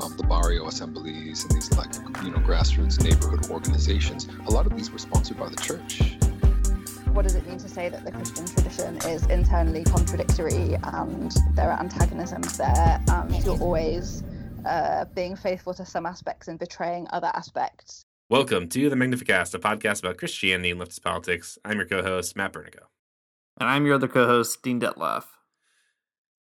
um, the barrio assemblies and these like you know grassroots neighborhood organizations. A lot of these were sponsored by the church. What does it mean to say that the Christian tradition is internally contradictory and there are antagonisms there and you're always uh, being faithful to some aspects and betraying other aspects? Welcome to the Magnificast, a podcast about Christianity and leftist politics. I'm your co-host Matt Bernico, and I'm your other co-host Dean Detloff.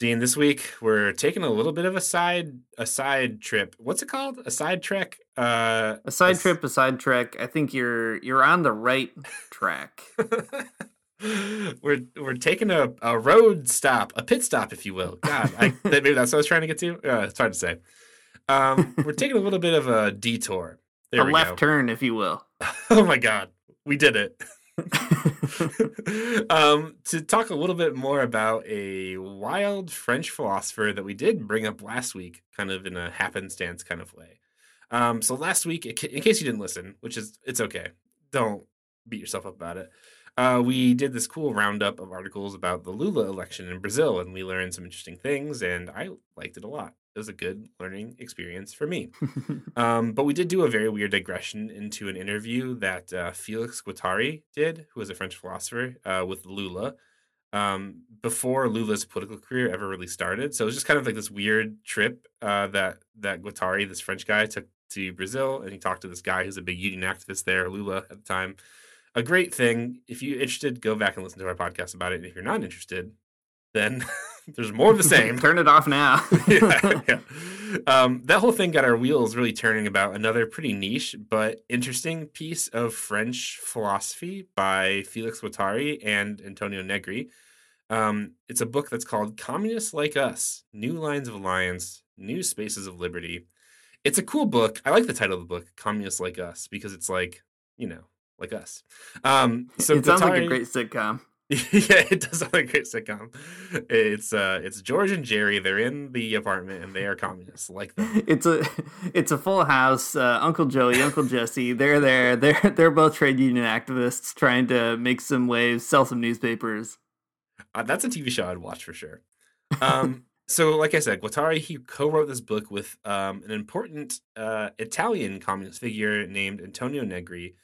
Dean, this week we're taking a little bit of a side a side trip. What's it called? A side trek? Uh, a side a trip, a side trek. I think you're you're on the right track. we're we're taking a, a road stop, a pit stop, if you will. God, I, maybe that's what I was trying to get to. Uh, it's hard to say. Um, we're taking a little bit of a detour. There a left go. turn, if you will. oh my God, we did it. um, to talk a little bit more about a wild French philosopher that we did bring up last week, kind of in a happenstance kind of way. Um, so last week, in case you didn't listen, which is it's okay, don't beat yourself up about it. Uh, we did this cool roundup of articles about the Lula election in Brazil, and we learned some interesting things, and I liked it a lot it was a good learning experience for me. um, but we did do a very weird digression into an interview that uh, Felix Guattari did, who was a French philosopher, uh, with Lula um, before Lula's political career ever really started. So it was just kind of like this weird trip uh, that that Guattari, this French guy, took to Brazil, and he talked to this guy who's a big union activist there, Lula at the time. A great thing. If you're interested, go back and listen to our podcast about it. And if you're not interested, then there's more of the same. Turn it off now. yeah, yeah. Um, that whole thing got our wheels really turning about another pretty niche but interesting piece of French philosophy by Felix Guattari and Antonio Negri. Um, it's a book that's called Communists Like Us New Lines of Alliance, New Spaces of Liberty. It's a cool book. I like the title of the book, Communists Like Us, because it's like, you know, like us. Um, so it sounds like a great sitcom. yeah, it does sound like a great sitcom. It's uh, it's George and Jerry. They're in the apartment and they are communists, like them. It's a, it's a full house. Uh, Uncle Joey, Uncle Jesse, they're there. They're they're both trade union activists trying to make some waves, sell some newspapers. Uh, that's a TV show I'd watch for sure. Um, so, like I said, Guattari he co-wrote this book with um, an important uh, Italian communist figure named Antonio Negri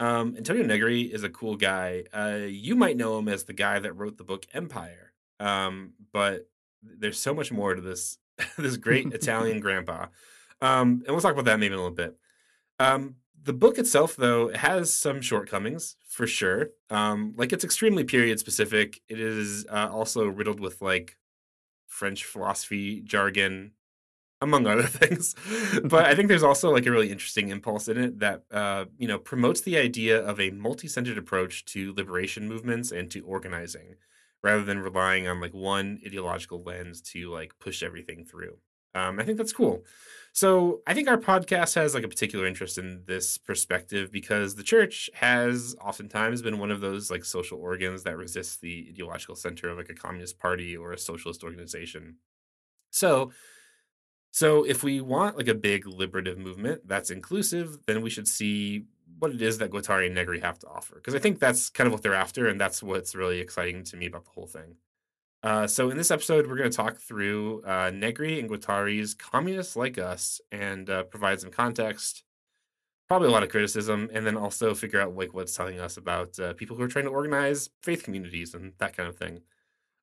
um, Antonio Negri is a cool guy. Uh, you might know him as the guy that wrote the book Empire, um, but there's so much more to this this great Italian grandpa, um, and we'll talk about that maybe in a little bit. Um, the book itself, though, has some shortcomings for sure. Um, like it's extremely period specific. It is uh, also riddled with like French philosophy jargon among other things. but I think there's also like a really interesting impulse in it that uh, you know promotes the idea of a multi-centered approach to liberation movements and to organizing, rather than relying on like one ideological lens to like push everything through. Um, I think that's cool. So I think our podcast has like a particular interest in this perspective because the church has oftentimes been one of those like social organs that resists the ideological center of like a communist party or a socialist organization. So so if we want like a big liberative movement that's inclusive, then we should see what it is that Guattari and Negri have to offer. Because I think that's kind of what they're after, and that's what's really exciting to me about the whole thing. Uh, so in this episode, we're going to talk through uh, Negri and Guattari's "Communists Like Us" and uh, provide some context, probably a lot of criticism, and then also figure out like what's telling us about uh, people who are trying to organize faith communities and that kind of thing.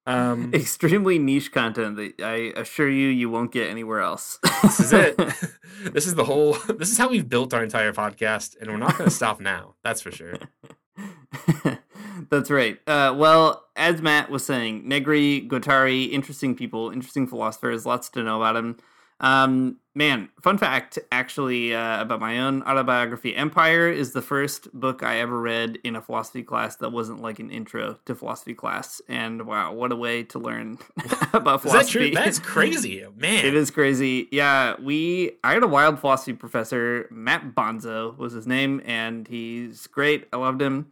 Um, Extremely niche content that I assure you you won't get anywhere else. this is it. this is the whole. This is how we've built our entire podcast, and we're not going to stop now. That's for sure. That's right. Uh, well, as Matt was saying, Negri, Guattari, interesting people, interesting philosophers, lots to know about him. Um, man, fun fact actually uh, about my own autobiography Empire is the first book I ever read in a philosophy class that wasn't like an intro to philosophy class. And wow, what a way to learn about philosophy. That? That's crazy, man. It is crazy. Yeah, we I had a wild philosophy professor, Matt Bonzo was his name, and he's great. I loved him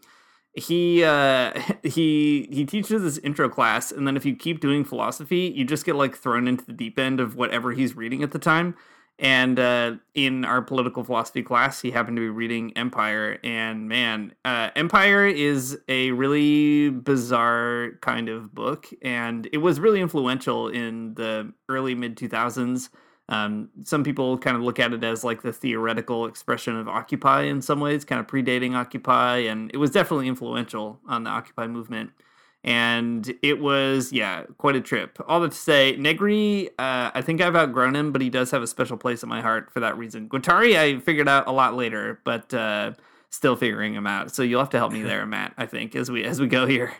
he uh he he teaches this intro class and then if you keep doing philosophy you just get like thrown into the deep end of whatever he's reading at the time. And uh in our political philosophy class he happened to be reading empire and man uh empire is a really bizarre kind of book and it was really influential in the early mid 2000s um, some people kind of look at it as like the theoretical expression of Occupy in some ways, kind of predating Occupy, and it was definitely influential on the Occupy movement. And it was, yeah, quite a trip. All that to say, Negri, uh, I think I've outgrown him, but he does have a special place in my heart for that reason. Guattari, I figured out a lot later, but uh, still figuring him out. So you'll have to help me there, Matt. I think as we as we go here.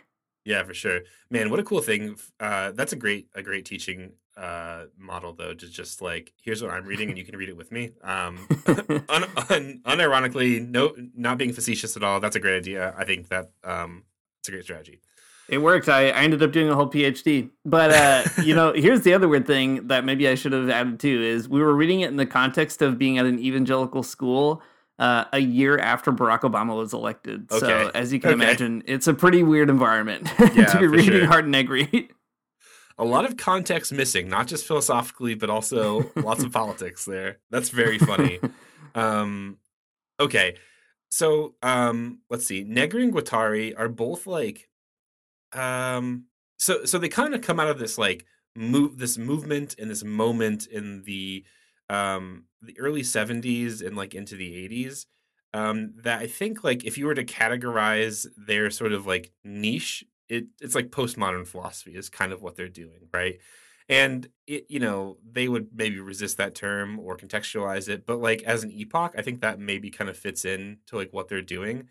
Yeah, for sure, man. What a cool thing. Uh, that's a great a great teaching uh model though to just like here's what i'm reading and you can read it with me um un- un- unironically no not being facetious at all that's a great idea i think that um it's a great strategy it worked i, I ended up doing a whole phd but uh you know here's the other weird thing that maybe i should have added too is we were reading it in the context of being at an evangelical school uh, a year after Barack Obama was elected. Okay. So, as you can okay. imagine, it's a pretty weird environment yeah, to be reading sure. Hardt Negri a lot of context missing, not just philosophically, but also lots of politics there. That's very funny. um, okay, so um, let's see. Negri and Guattari are both like, um, so so they kind of come out of this like move this movement and this moment in the um the early 70s and like into the 80s um that i think like if you were to categorize their sort of like niche it it's like postmodern philosophy is kind of what they're doing, right? And it, you know, they would maybe resist that term or contextualize it, but like as an epoch, I think that maybe kind of fits in to like what they're doing.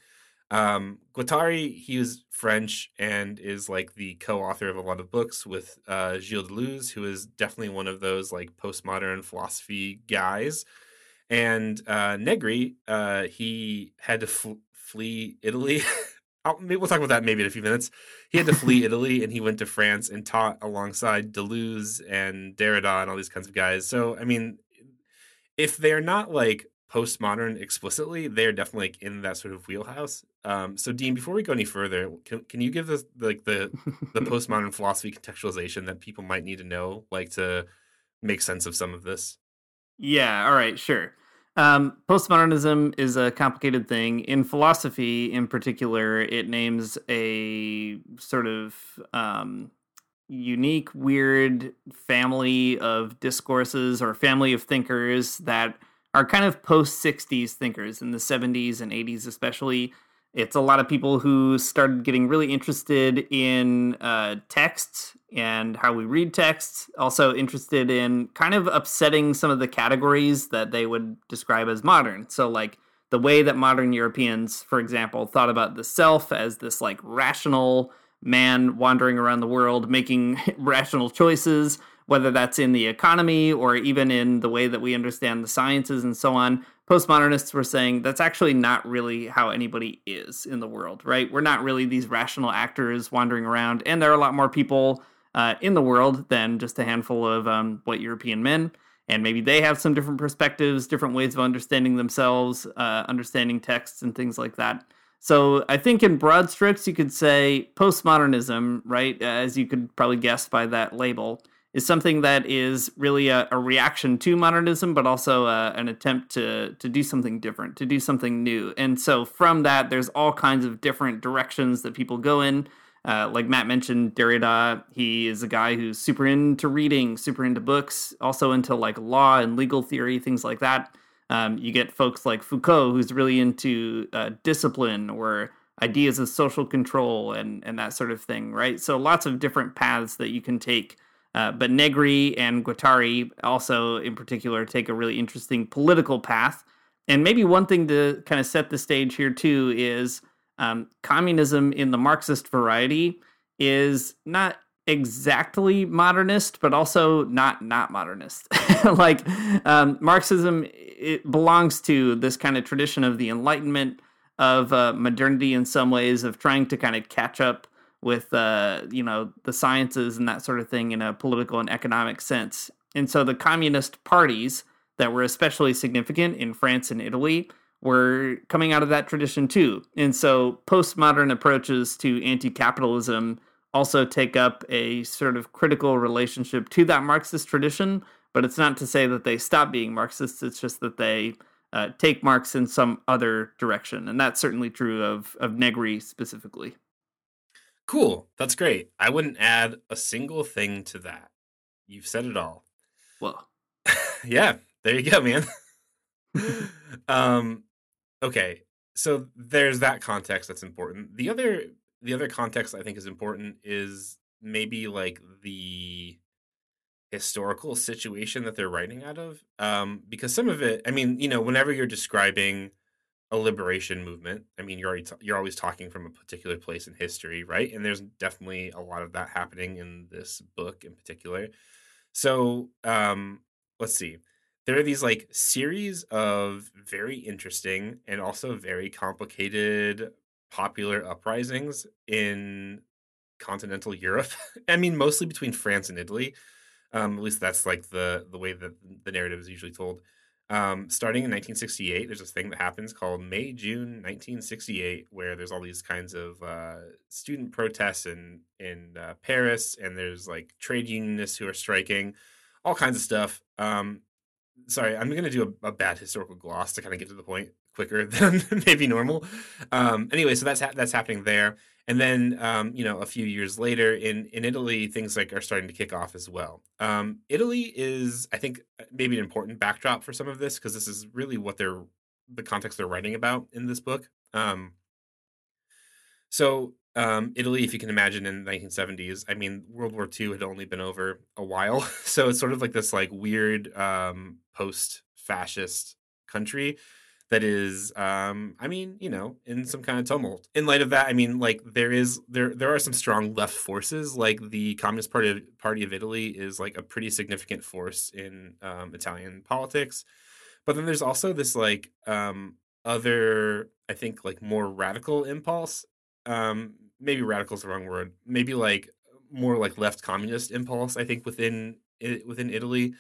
Um, Guattari, he was French and is like the co-author of a lot of books with uh, Gilles Deleuze, who is definitely one of those like postmodern philosophy guys. And uh, Negri, uh, he had to fl- flee Italy I'll, we'll talk about that maybe in a few minutes. He had to flee Italy and he went to France and taught alongside Deleuze and Derrida and all these kinds of guys. So, I mean, if they're not like postmodern explicitly, they're definitely like in that sort of wheelhouse. Um, so, Dean, before we go any further, can, can you give us like the the postmodern philosophy contextualization that people might need to know, like to make sense of some of this? Yeah. All right. Sure. Um, postmodernism is a complicated thing. In philosophy, in particular, it names a sort of um, unique, weird family of discourses or family of thinkers that are kind of post 60s thinkers in the 70s and 80s, especially. It's a lot of people who started getting really interested in uh, texts and how we read texts. Also interested in kind of upsetting some of the categories that they would describe as modern. So, like the way that modern Europeans, for example, thought about the self as this like rational man wandering around the world making rational choices, whether that's in the economy or even in the way that we understand the sciences and so on postmodernists were saying that's actually not really how anybody is in the world, right? We're not really these rational actors wandering around, and there are a lot more people uh, in the world than just a handful of um, white European men. And maybe they have some different perspectives, different ways of understanding themselves, uh, understanding texts, and things like that. So I think in broad strokes, you could say postmodernism, right? As you could probably guess by that label, is something that is really a, a reaction to modernism, but also a, uh, an attempt to to do something different, to do something new. And so from that, there's all kinds of different directions that people go in. Uh, like Matt mentioned, Derrida, he is a guy who's super into reading, super into books, also into like law and legal theory, things like that. Um, you get folks like Foucault, who's really into uh, discipline or ideas of social control and and that sort of thing, right? So lots of different paths that you can take uh, but Negri and Guattari also, in particular, take a really interesting political path. And maybe one thing to kind of set the stage here too is Um, communism in the Marxist variety is not exactly modernist, but also not not modernist. like um, Marxism, it belongs to this kind of tradition of the Enlightenment, of uh, modernity in some ways, of trying to kind of catch up with uh, you know the sciences and that sort of thing in a political and economic sense. And so the communist parties that were especially significant in France and Italy were coming out of that tradition too. And so postmodern approaches to anti-capitalism also take up a sort of critical relationship to that Marxist tradition, but it's not to say that they stop being Marxists. It's just that they uh, take Marx in some other direction, and that's certainly true of of Negri specifically. Cool, that's great. I wouldn't add a single thing to that. You've said it all. Well, yeah, there you go, man. um, okay, so there's that context that's important. The other the other context I think is important is maybe like the historical situation that they're writing out of um because some of it i mean you know whenever you're describing a liberation movement i mean you're t- you're always talking from a particular place in history right? And there's definitely a lot of that happening in this book in particular. So um let's see there are these like series of very interesting and also very complicated popular uprisings in continental Europe. I mean, mostly between France and Italy. Um, at least that's like the the way that the narrative is usually told. Um, starting in 1968, there's this thing that happens called May June 1968, where there's all these kinds of uh, student protests in in uh, Paris, and there's like trade unionists who are striking, all kinds of stuff. Um, sorry, I'm going to do a, a, bad historical gloss to kind of get to the point quicker than maybe normal. Um, anyway, so that's ha- that's happening there, and then um, you know a few years later in in Italy, things like are starting to kick off as well. Um, Italy is, I think, uh, maybe an important backdrop for some of this because this is really what they're the context they're writing about in this book. Um, so um, Italy, if you can imagine, in the 1970s, I mean, World War II had only been over a while, so it's sort of like this like weird um, post-fascist country that is um i mean you know in some kind of tumult. In light of that i mean like there is there there are some strong left forces. Like the communist party of, party of italy is like a pretty significant force in um, italian politics. But then there's also this like um other i think like more radical impulse um maybe radical is the wrong word maybe like more like left communist impulse i think within within italy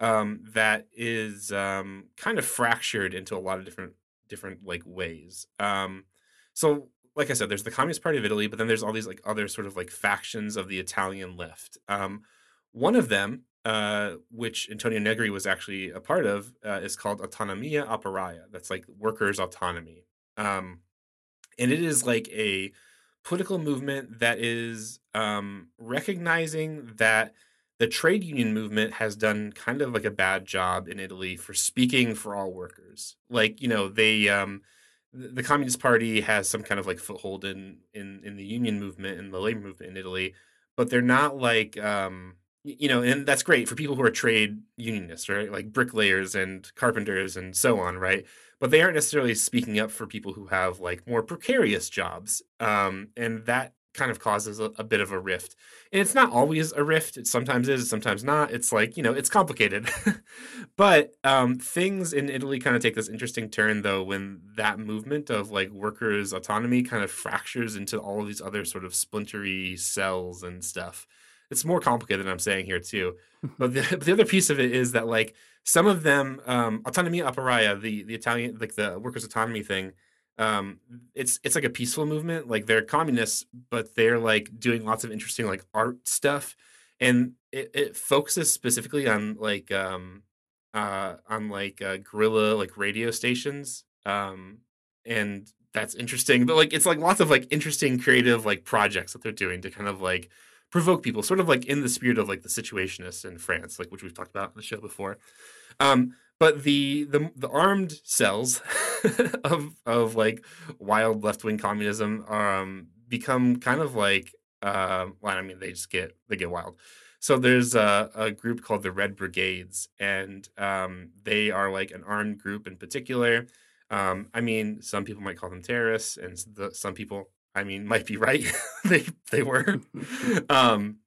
um, that is um, kind of fractured into a lot of different different like ways. Um, so, like I said, there's the Communist Party of Italy, but then there's all these like other sort of like factions of the Italian left. Um, one of them, uh, which Antonio Negri was actually a part of, uh, is called Autonomia Operaia. That's like workers' autonomy, um, and it is like a political movement that is um, recognizing that the trade union movement has done kind of like a bad job in Italy for speaking for all workers. Like, you know, they um the Communist Party has some kind of like foothold in in in the union movement and the labor movement in Italy, but they're not like um you know, and that's great for people who are trade unionists, right? Like bricklayers and carpenters and so on, right? But they aren't necessarily speaking up for people who have like more precarious jobs. Um, and that kind of causes a, a, bit of a rift. And it's not always a rift. It sometimes is, sometimes not. It's like, you know, it's complicated. but um, things in Italy kind of take this interesting turn, though, when that movement of like workers' autonomy kind of fractures into all of these other sort of splintery cells and stuff. It's more complicated than I'm saying here, too. but, the, but the other piece of it is that, like, some of them, um, Autonomia Operaia, the, the Italian, like the workers' autonomy thing, um it's it's like a peaceful movement like they're communists but they're like doing lots of interesting like art stuff and it, it focuses specifically on like um uh on like uh guerrilla like radio stations um and that's interesting but like it's like lots of like interesting creative like projects that they're doing to kind of like provoke people sort of like in the spirit of like the situationists in france like which we've talked about in the show before um but the the the armed cells of of like wild left wing communism um become kind of like uh, well, I mean they just get they get wild. So there's a, a group called the Red Brigades, and um, they are like an armed group in particular. Um, I mean, some people might call them terrorists, and the, some people, I mean, might be right. they they were. um,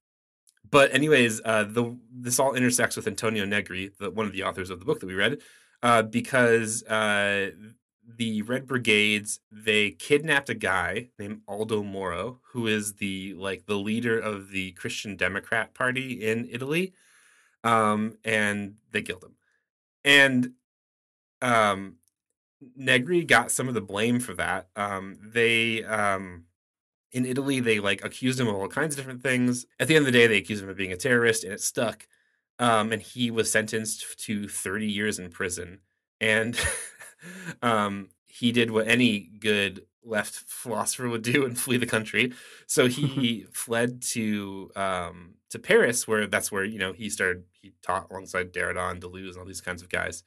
but anyways, uh, the this all intersects with Antonio Negri, the, one of the authors of the book that we read, uh, because uh, the Red Brigades they kidnapped a guy named Aldo Moro, who is the like the leader of the Christian Democrat Party in Italy, um, and they killed him. And um, Negri got some of the blame for that. Um, they um, in Italy they like accused him of all kinds of different things. At the end of the day, they accused him of being a terrorist, and it stuck. Um, and he was sentenced to 30 years in prison. And um, he did what any good left philosopher would do and flee the country. So he fled to um, to Paris, where that's where you know he started. He taught alongside Derrida and Deleuze and all these kinds of guys.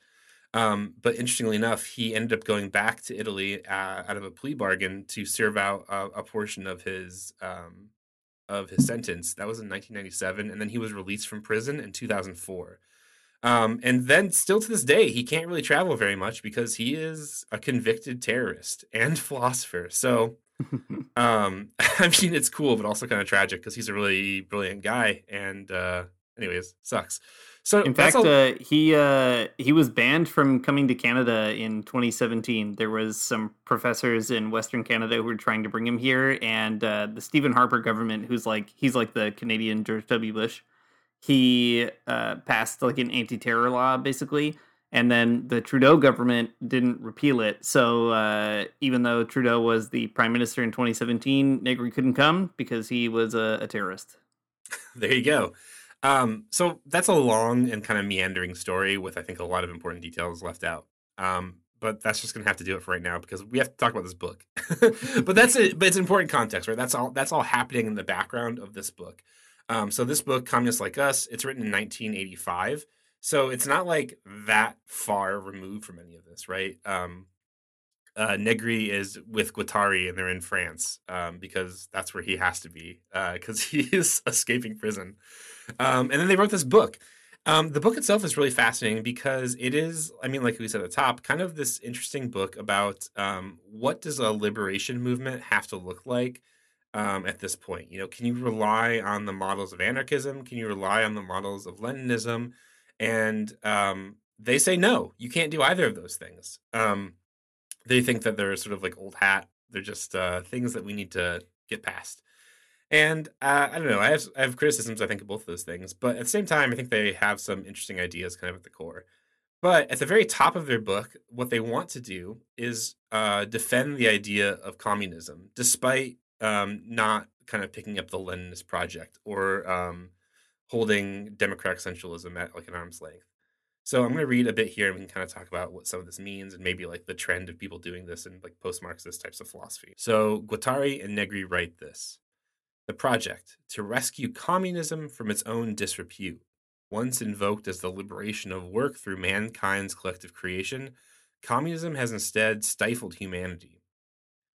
Um, but interestingly enough, he ended up going back to Italy uh, out of a plea bargain to serve out a, a portion of his um, of his sentence. That was in 1997, and then he was released from prison in 2004. Um, and then, still to this day, he can't really travel very much because he is a convicted terrorist and philosopher. So, um, I mean, it's cool, but also kind of tragic because he's a really brilliant guy. And, uh, anyways, sucks. So in fact, uh, he uh, he was banned from coming to Canada in 2017. There was some professors in Western Canada who were trying to bring him here, and uh, the Stephen Harper government, who's like he's like the Canadian George W. Bush, he uh, passed like an anti-terror law basically, and then the Trudeau government didn't repeal it. So uh, even though Trudeau was the prime minister in 2017, Negri couldn't come because he was a, a terrorist. there you go. Um, so that's a long and kind of meandering story with I think a lot of important details left out. Um, but that's just gonna have to do it for right now because we have to talk about this book. but that's it. But it's important context, right? That's all. That's all happening in the background of this book. Um, so this book, Communists Like Us, it's written in 1985. So it's not like that far removed from any of this, right? Um, uh, Negri is with Guattari and they're in France um, because that's where he has to be because uh, he is escaping prison. Um, and then they wrote this book. Um, the book itself is really fascinating because it is, I mean, like we said at the top, kind of this interesting book about um, what does a liberation movement have to look like um, at this point. You know, can you rely on the models of anarchism? Can you rely on the models of Leninism? And um, they say no, you can't do either of those things. Um, they think that they're sort of like old hat. They're just uh, things that we need to get past. And uh, I don't know. I have I have criticisms. I think of both of those things, but at the same time, I think they have some interesting ideas, kind of at the core. But at the very top of their book, what they want to do is uh, defend the idea of communism, despite um, not kind of picking up the Leninist project or um, holding democratic centralism at like an arm's length. So I'm going to read a bit here and we can kind of talk about what some of this means and maybe like the trend of people doing this in like post-Marxist types of philosophy. So Guattari and Negri write this. The project to rescue communism from its own disrepute, once invoked as the liberation of work through mankind's collective creation, communism has instead stifled humanity.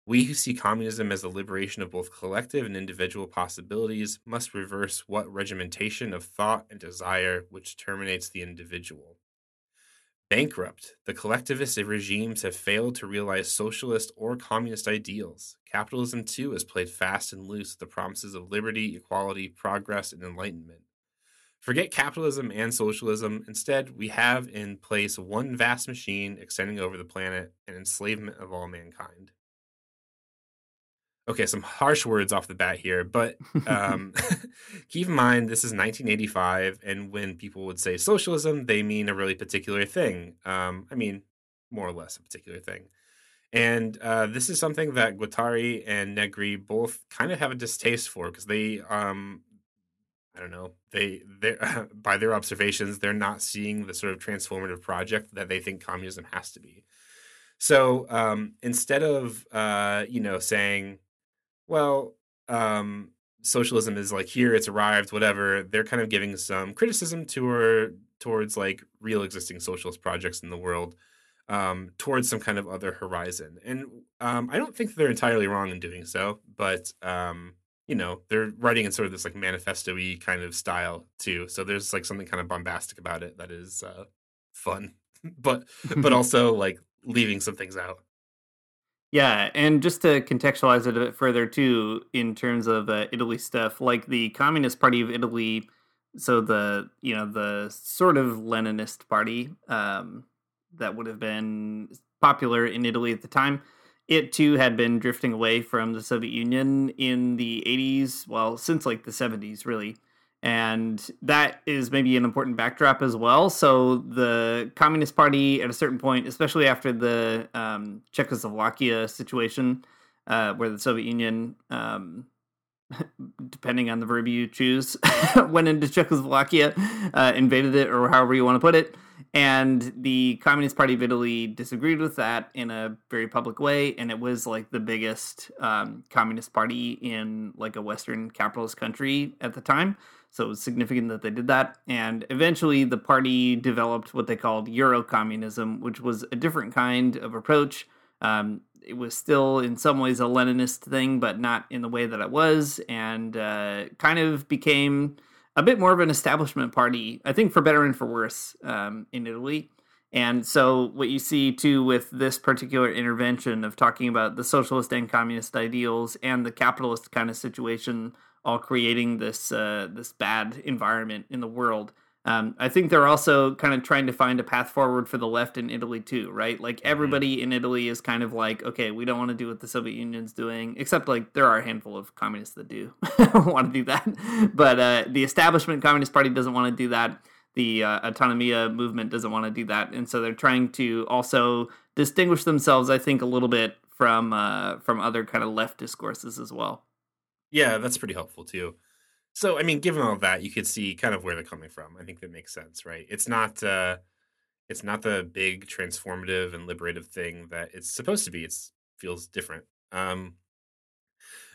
We who see communism as the liberation of both collective and individual possibilities must reverse what regimentation of thought and desire which terminates the individual. Bankrupt, the collectivist regimes have failed to realize socialist or communist ideals. Capitalism, too, has played fast and loose with the promises of liberty, equality, progress, and enlightenment. Forget capitalism and socialism. Instead, we have in place one vast machine extending over the planet and enslavement of all mankind okay, some harsh words off the bat here, but um, keep in mind this is 1985, and when people would say socialism, they mean a really particular thing. Um, I mean, more or less a particular thing. And uh, this is something that Guattari and Negri both kind of have a distaste for because they, um, I don't know, they by their observations, they're not seeing the sort of transformative project that they think communism has to be. So um, instead of uh, you know saying well, um, socialism is like here, it's arrived, whatever. They're kind of giving some criticism to towards like real existing socialist projects in the world, um, towards some kind of other horizon. And um, I don't think they're entirely wrong in doing so, but um, you know, they're writing in sort of this like manifesto-y kind of style too. So there's like something kind of bombastic about it that is uh, fun, but but also like leaving some things out. Yeah, and just to contextualize it a bit further too, in terms of uh, Italy stuff, like the Communist Party of Italy, so the you know the sort of Leninist party um, that would have been popular in Italy at the time, it too had been drifting away from the Soviet Union in the 80s, well, since like the 70s, really. And that is maybe an important backdrop as well. So the Communist Party, at a certain point, especially after the um, Czechoslovakia situation, uh, where the Soviet Union, um, depending on the verb you choose, went into Czechoslovakia, uh, invaded it, or however you want to put it, and the Communist Party of Italy disagreed with that in a very public way, and it was like the biggest um, communist party in like a Western capitalist country at the time. So it was significant that they did that. And eventually, the party developed what they called Euro communism, which was a different kind of approach. Um, it was still in some ways a Leninist thing, but not in the way that it was, and uh, kind of became a bit more of an establishment party, I think for better and for worse um, in Italy. And so, what you see too with this particular intervention of talking about the socialist and communist ideals and the capitalist kind of situation, all creating this uh, this bad environment in the world, um, I think they're also kind of trying to find a path forward for the left in Italy too, right? Like Mm-hmm. everybody in Italy is kind of like, okay, we don't want to do what the Soviet Union's doing, except like there are a handful of communists that do want to do that, but uh, the establishment Communist Party doesn't want to do that. The uh, Autonomia movement doesn't want to do that, and so they're trying to also distinguish themselves, I think, a little bit from uh, from other kind of left discourses as well. Yeah, that's pretty helpful too. So, I mean, given all that, you could see kind of where they're coming from. I think that makes sense, right? It's not uh it's not the big transformative and liberative thing that it's supposed to be. It feels different. Um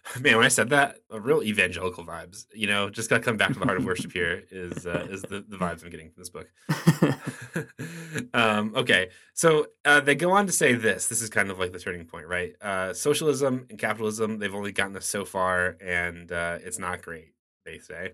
man, when I said that, a real evangelical vibes, you know, just gotta come back to the heart of worship here is uh, is the, the vibes I'm getting from this book. um, okay, so uh, they go on to say this. This is kind of like the turning point, right? Uh, socialism and capitalism, they've only gotten us so far, and uh, it's not great, they say.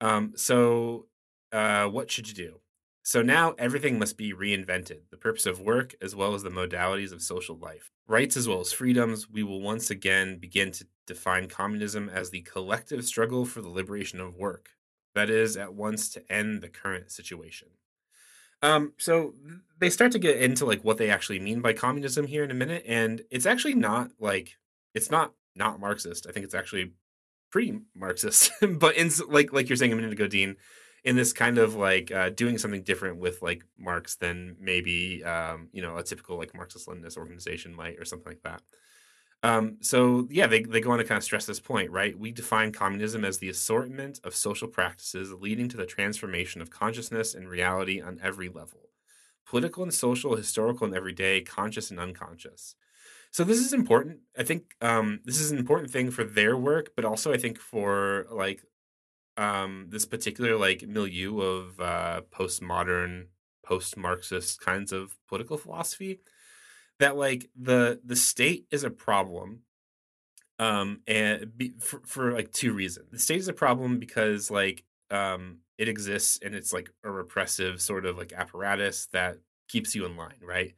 Um, so, uh, what should you do? So now everything must be reinvented the purpose of work as well as the modalities of social life. Rights as well as freedoms, we will once again begin to define communism as the collective struggle for the liberation of work. That is, at once to end the current situation. Um, so they start to get into like what they actually mean by communism here in a minute, and it's actually not like it's not not Marxist. I think it's actually pretty Marxist, but in like like you're saying a minute ago, Dean, in this kind of like uh, doing something different with like Marx than maybe um, you know a typical like Marxist Leninist organization might or something like that. Um, so yeah, they they go on to kind of stress this point, right? We define communism as the assortment of social practices leading to the transformation of consciousness and reality on every level, political and social, historical and everyday, conscious and unconscious. So this is important. I think um, this is an important thing for their work, but also I think for like um, this particular like milieu of uh, postmodern, post-Marxist kinds of political philosophy. That like the the state is a problem, um, and be, for, for like two reasons. The state is a problem because like um, it exists and it's like a repressive sort of like apparatus that keeps you in line, right?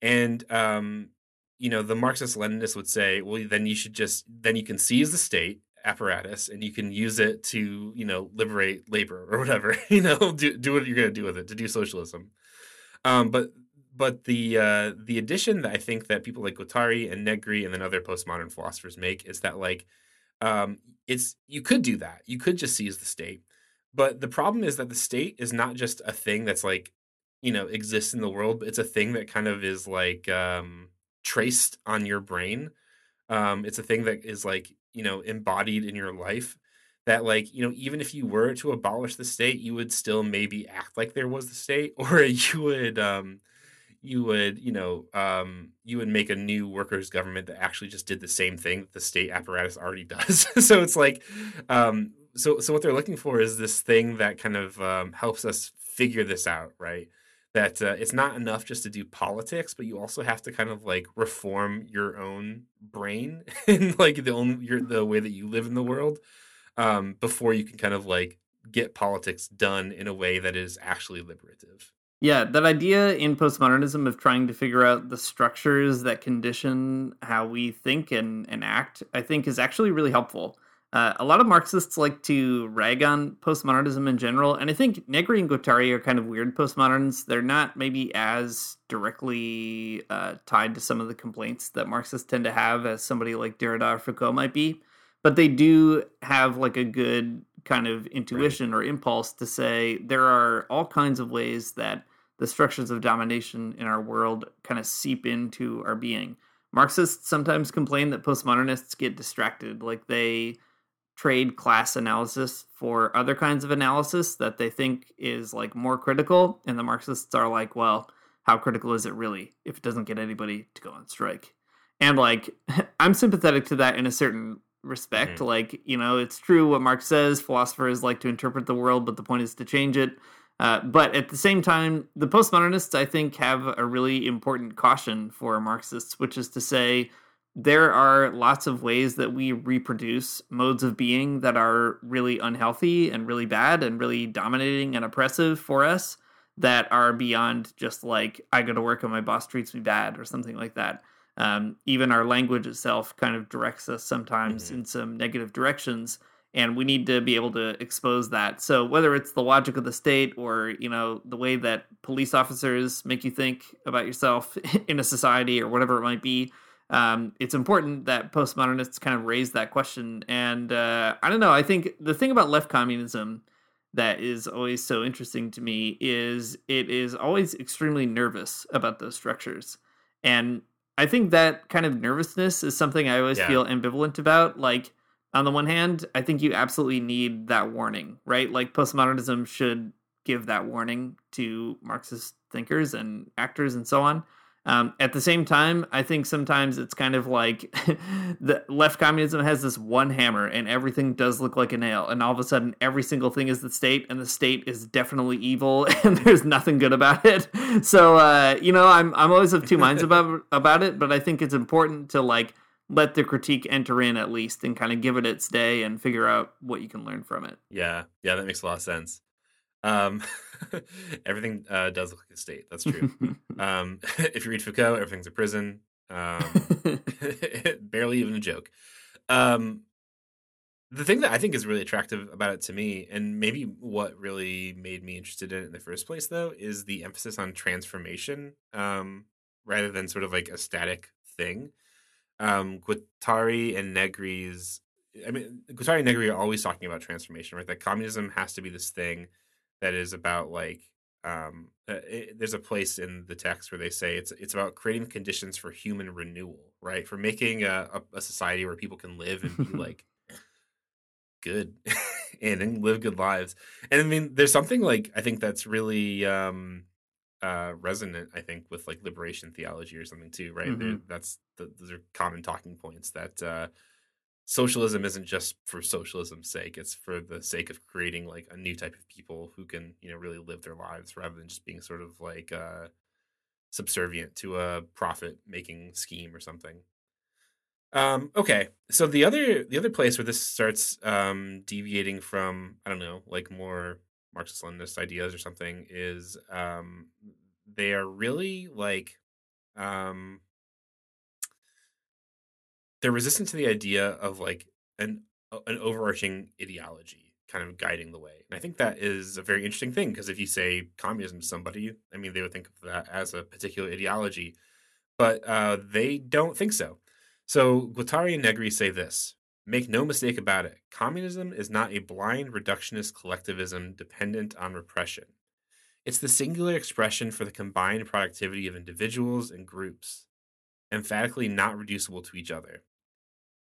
And um, you know, the Marxist Leninists would say, well, then you should just then you can seize the state apparatus and you can use it to, you know, liberate labor or whatever, you know, do do what you're going to do with it to do socialism. Um, but but the uh, the addition that I think that people like Guattari and Negri and then other postmodern philosophers make is that like um, it's you could do that, you could just seize the state, but the problem is that the state is not just a thing that's like you know exists in the world, but it's a thing that kind of is like um, traced on your brain. Um, it's a thing that is like you know embodied in your life that like you know even if you were to abolish the state you would still maybe act like there was the state or you would um you would you know um you would make a new workers government that actually just did the same thing that the state apparatus already does so it's like um so so what they're looking for is this thing that kind of um, helps us figure this out right that uh, it's not enough just to do politics, but you also have to kind of like reform your own brain and like the only your the way that you live in the world um, before you can kind of like get politics done in a way that is actually liberative. Yeah, that idea in postmodernism of trying to figure out the structures that condition how we think and, and act, I think is actually really helpful. Uh, a lot of Marxists like to rag on postmodernism in general, and I think Negri and Guattari are kind of weird postmoderns. They're not maybe as directly uh, tied to some of the complaints that Marxists tend to have as somebody like Derrida or Foucault might be, but they do have like a good kind of intuition right. or impulse to say there are all kinds of ways that the structures of domination in our world kind of seep into our being. Marxists sometimes complain that postmodernists get distracted, like they trade class analysis for other kinds of analysis that they think is like more critical and the marxists are like well how critical is it really if it doesn't get anybody to go on strike? And like i'm sympathetic to that in a certain respect. Mm. like you know it's true what marx says philosophers like to interpret the world but the point is to change it. Uh, but at the same time the postmodernists i think have a really important caution for marxists which is to say there are lots of ways that we reproduce modes of being that are really unhealthy and really bad and really dominating and oppressive for us that are beyond just like I go to work and my boss treats me bad or something like that. Um, even our language itself kind of directs us sometimes mm-hmm. in some negative directions and we need to be able to expose that so whether it's the logic of the state or you know the way that police officers make you think about yourself in a society or whatever it might be um, it's important that postmodernists kind of raise that question. And uh, I don't know. I think the thing about left communism that is always so interesting to me is it is always extremely nervous about those structures. And I think that kind of nervousness is something I always yeah. feel ambivalent about. Like, on the one hand, I think you absolutely need that warning, right? Like, postmodernism should give that warning to Marxist thinkers and actors and so on. Um, at the same time, I think sometimes it's kind of like the left communism has this one hammer and everything does look like a nail, and all of a sudden every single thing is the state, and the state is definitely evil, and there's nothing good about it. So uh, you know, I'm I'm always of two minds about about it, but I think it's important to like let the critique enter in at least and kind of give it its day and figure out what you can learn from it. Yeah, yeah, that makes a lot of sense. Um, everything uh, does look like a state. That's true. um, if you read Foucault, everything's a prison. Um, barely even a joke. Um, the thing that I think is really attractive about it to me, and maybe what really made me interested in it in the first place, though, is the emphasis on transformation um, rather than sort of like a static thing. Um, Guattari and Negri's, I mean, Guattari and Negri are always talking about transformation, right? That communism has to be this thing that is about like um, uh, it, there's a place in the text where they say it's it's about creating conditions for human renewal, right? For making a, a, a society where people can live and be like good and, and live good lives. And I mean, there's something like I think that's really um, uh, resonant. I think with like liberation theology or something too, right? Mm-hmm. That's the, those are common talking points that. Uh, socialism isn't just for socialism's sake it's for the sake of creating like a new type of people who can you know really live their lives rather than just being sort of like uh subservient to a profit making scheme or something. Um okay so the other the other place where this starts um deviating from i don't know like more marxist leninist ideas or something is um they are really like um they're resistant to the idea of like an an overarching ideology kind of guiding the way. And I think that is a very interesting thing because if you say communism to somebody, I mean, they would think of that as a particular ideology, but uh, they don't think so. So Guattari and Negri say this Make no mistake about it, communism is not a blind reductionist collectivism dependent on repression. It's the singular expression for the combined productivity of individuals and groups, emphatically not reducible to each other.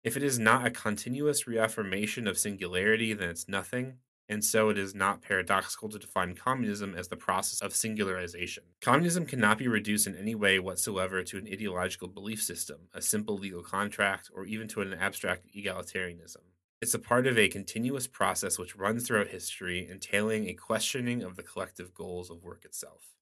If it is not a continuous reaffirmation of singularity, then it's nothing, and so it is not paradoxical to define communism as the process of singularization. Communism cannot be reduced in any way whatsoever to an ideological belief system, a simple legal contract, or even to an abstract egalitarianism. It's a part of a continuous process which runs throughout history, entailing a questioning of the collective goals of work itself.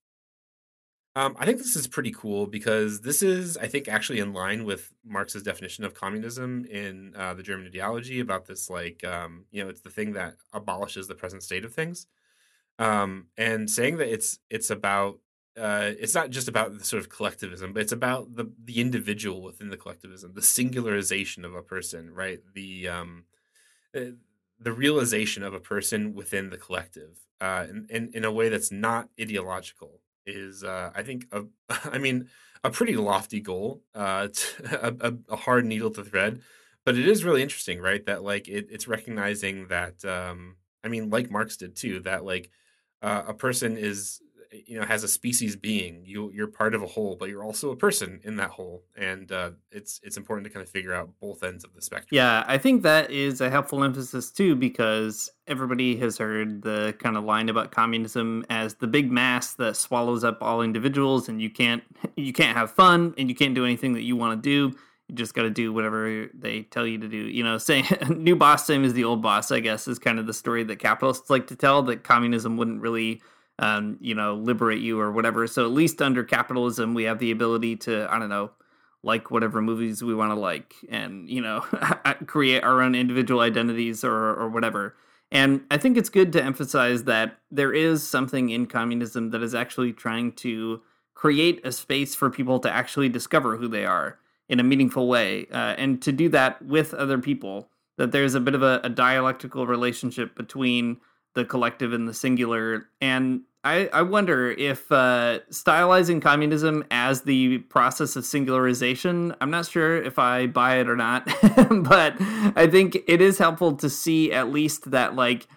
Um, I think this is pretty cool because this is, I think, actually in line with Marx's definition of communism in uh, the German ideology about this, like, um, you know, it's the thing that abolishes the present state of things. um, and saying that it's it's about uh, it's not just about the sort of collectivism, but it's about the the individual within the collectivism, the singularization of a person, right? The um, uh, the realization of a person within the collective, uh, in, in in a way that's not ideological, is uh, I think a, I mean a pretty lofty goal, uh, a, a, hard needle to thread, but it is really interesting, right? That like it, it's recognizing that um, I mean, like Marx did too, that like uh, a person is you know has a species being you you're part of a whole but you're also a person in that whole. And uh, it's it's important to kind of figure out both ends of the spectrum. Yeah i think that is a helpful emphasis too because everybody has heard the kind of line about communism as the big mass that swallows up all individuals and you can't you can't have fun and you can't do anything that you want to do. You just got to do whatever they tell you to do. You know, saying new boss, same as the old boss, I guess, is kind of the story that capitalists like to tell that communism wouldn't really um, you know, liberate you or whatever. So at least under capitalism, we have the ability to, I don't know, like whatever movies we want to like and, you know, create our own individual identities or, or whatever. And I think it's good to emphasize that there is something in communism that is actually trying to create a space for people to actually discover who they are in a meaningful way. Uh, and to do that with other people, that there's a bit of a, a dialectical relationship between the collective and the singular. And I, I wonder if uh, stylizing communism as the process of singularization, I'm not sure if I buy it or not, but I think it is helpful to see at least that, like,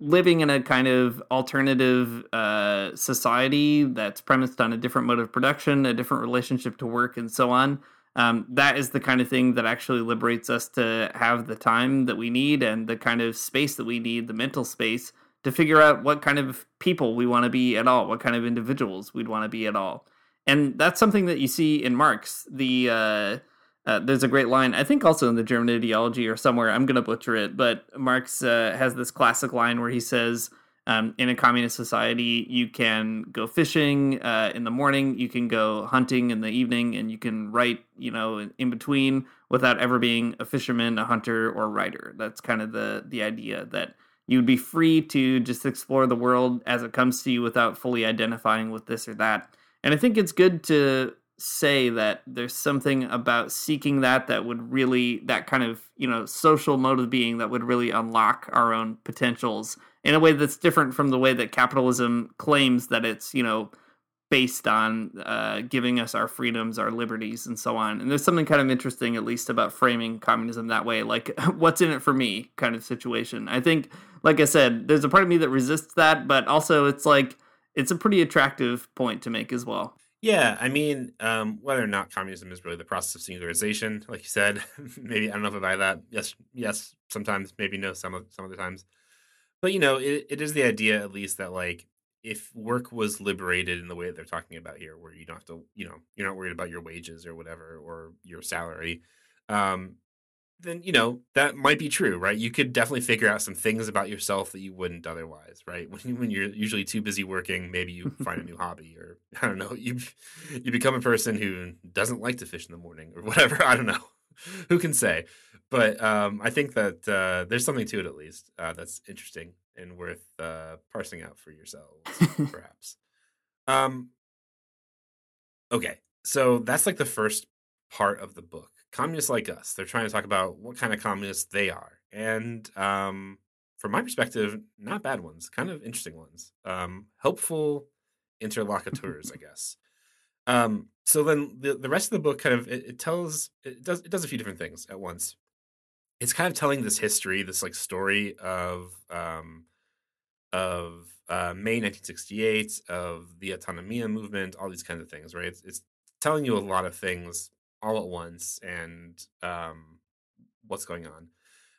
living in a kind of alternative uh, society that's premised on a different mode of production, a different relationship to work, and so on. Um, that is the kind of thing that actually liberates us to have the time that we need and the kind of space that we need, the mental space to figure out what kind of people we want to be at all, what kind of individuals we'd want to be at all. And that's something that you see in Marx. The uh, uh, there's a great line, I think, also in the German ideology or somewhere. I'm going to butcher it, but Marx uh, has this classic line where he says, um, "In a communist society, you can go fishing uh, in the morning, you can go hunting in the evening, and you can write, you know, in between without ever being a fisherman, a hunter, or a writer." That's kind of the the idea that you'd be free to just explore the world as it comes to you without fully identifying with this or that. And I think it's good to say that there's something about seeking that that would really that kind of you know social mode of being that would really unlock our own potentials in a way that's different from the way that capitalism claims that it's you know based on uh, giving us our freedoms, our liberties, and so on. And there's something kind of interesting, at least, about framing communism that way, like what's in it for me kind of situation. I think, like I said, there's a part of me that resists that, but also it's like it's a pretty attractive point to make as well. Yeah, I mean, um, whether or not communism is really the process of singularization, like you said, maybe I don't know if I buy that. Yes, yes, sometimes, maybe no, some of some of the times. But you know, it, it is the idea at least that like if work was liberated in the way that they're talking about here, where you don't have to, you know, you're not worried about your wages or whatever or your salary, um, then you know that might be true, right? You could definitely figure out some things about yourself that you wouldn't otherwise, right? When, when you're usually too busy working, maybe you find a new hobby, or I don't know, you you become a person who doesn't like to fish in the morning or whatever. I don't know, who can say? But um, I think that uh, there's something to it at least uh, that's interesting and worth uh, parsing out for yourselves, perhaps. Um, okay, so that's like the first part of the book. Communists like us. They're trying to talk about what kind of communists they are, and um, from my perspective, not bad ones, kind of interesting ones, um, helpful interlocutors, I guess. Um, so then the the rest of the book kind of it, it tells it does it does a few different things at once it's kind of telling this history, this like story of um, of uh, May 1968, of the Autonomia movement, all these kinds of things, right? It's, it's telling you a lot of things all at once and um, what's going on.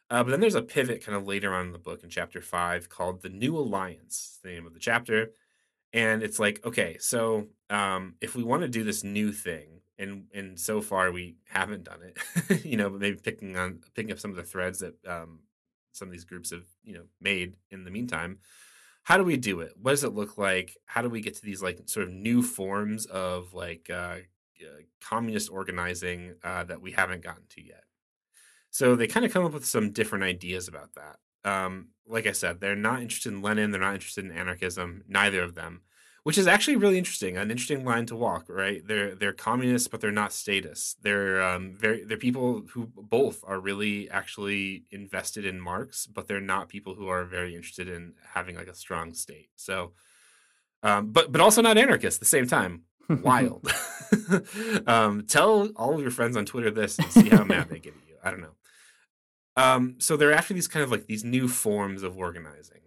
Uh, but then there's a pivot kind of later on in the book in chapter five called The New Alliance, the name of the chapter. And it's like, okay, so um, if we want to do this new thing, and and so far we haven't done it you know but maybe picking on picking up some of the threads that um, some of these groups have you know made in the meantime how do we do it? What does it look like? How do we get to these like sort of new forms of like uh, uh, communist organizing uh, that we haven't gotten to yet? So they kind of come up with some different ideas about that Um, like I said, they're not interested in Lenin. They're not interested in anarchism. Neither of them, which is actually really interesting. An interesting line to walk. Right? They're they're communists, but they're not statists. They're um, very they're people who both are really actually invested in Marx, but they're not people who are very interested in having like a strong state. So, um, but but also not anarchists at the same time. Wild. um, tell all of your friends on Twitter this and see how mad they get at you. I don't know. Um, so they're after these kind of like these new forms of organizing.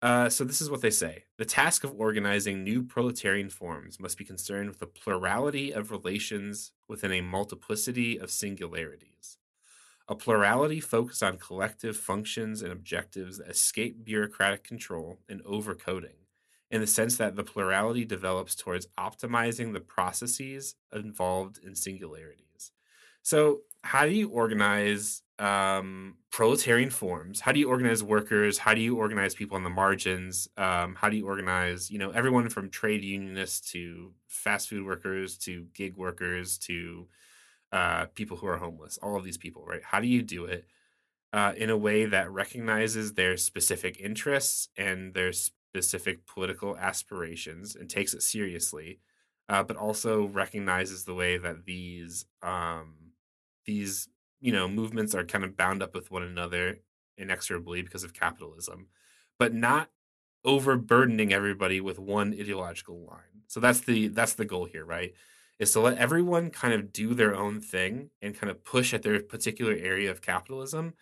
Uh, so this is what they say: the task of organizing new proletarian forms must be concerned with a plurality of relations within a multiplicity of singularities. A plurality focused on collective functions and objectives that escape bureaucratic control and overcoding, in the sense that the plurality develops towards optimizing the processes involved in singularities. So, how do you organize um, proletarian forms? How do you organize workers? How do you organize people on the margins? Um, how do you organize, you know, everyone from trade unionists to fast food workers to gig workers to uh, people who are homeless? All of these people, right? How do you do it uh, in a way that recognizes their specific interests and their specific political aspirations and takes it seriously, uh, but also recognizes the way that these um, these you know movements are kind of bound up with one another inexorably because of capitalism but not overburdening everybody with one ideological line. So that's the that's the goal here right? Is to let everyone kind of do their own thing and kind of push at their particular area of capitalism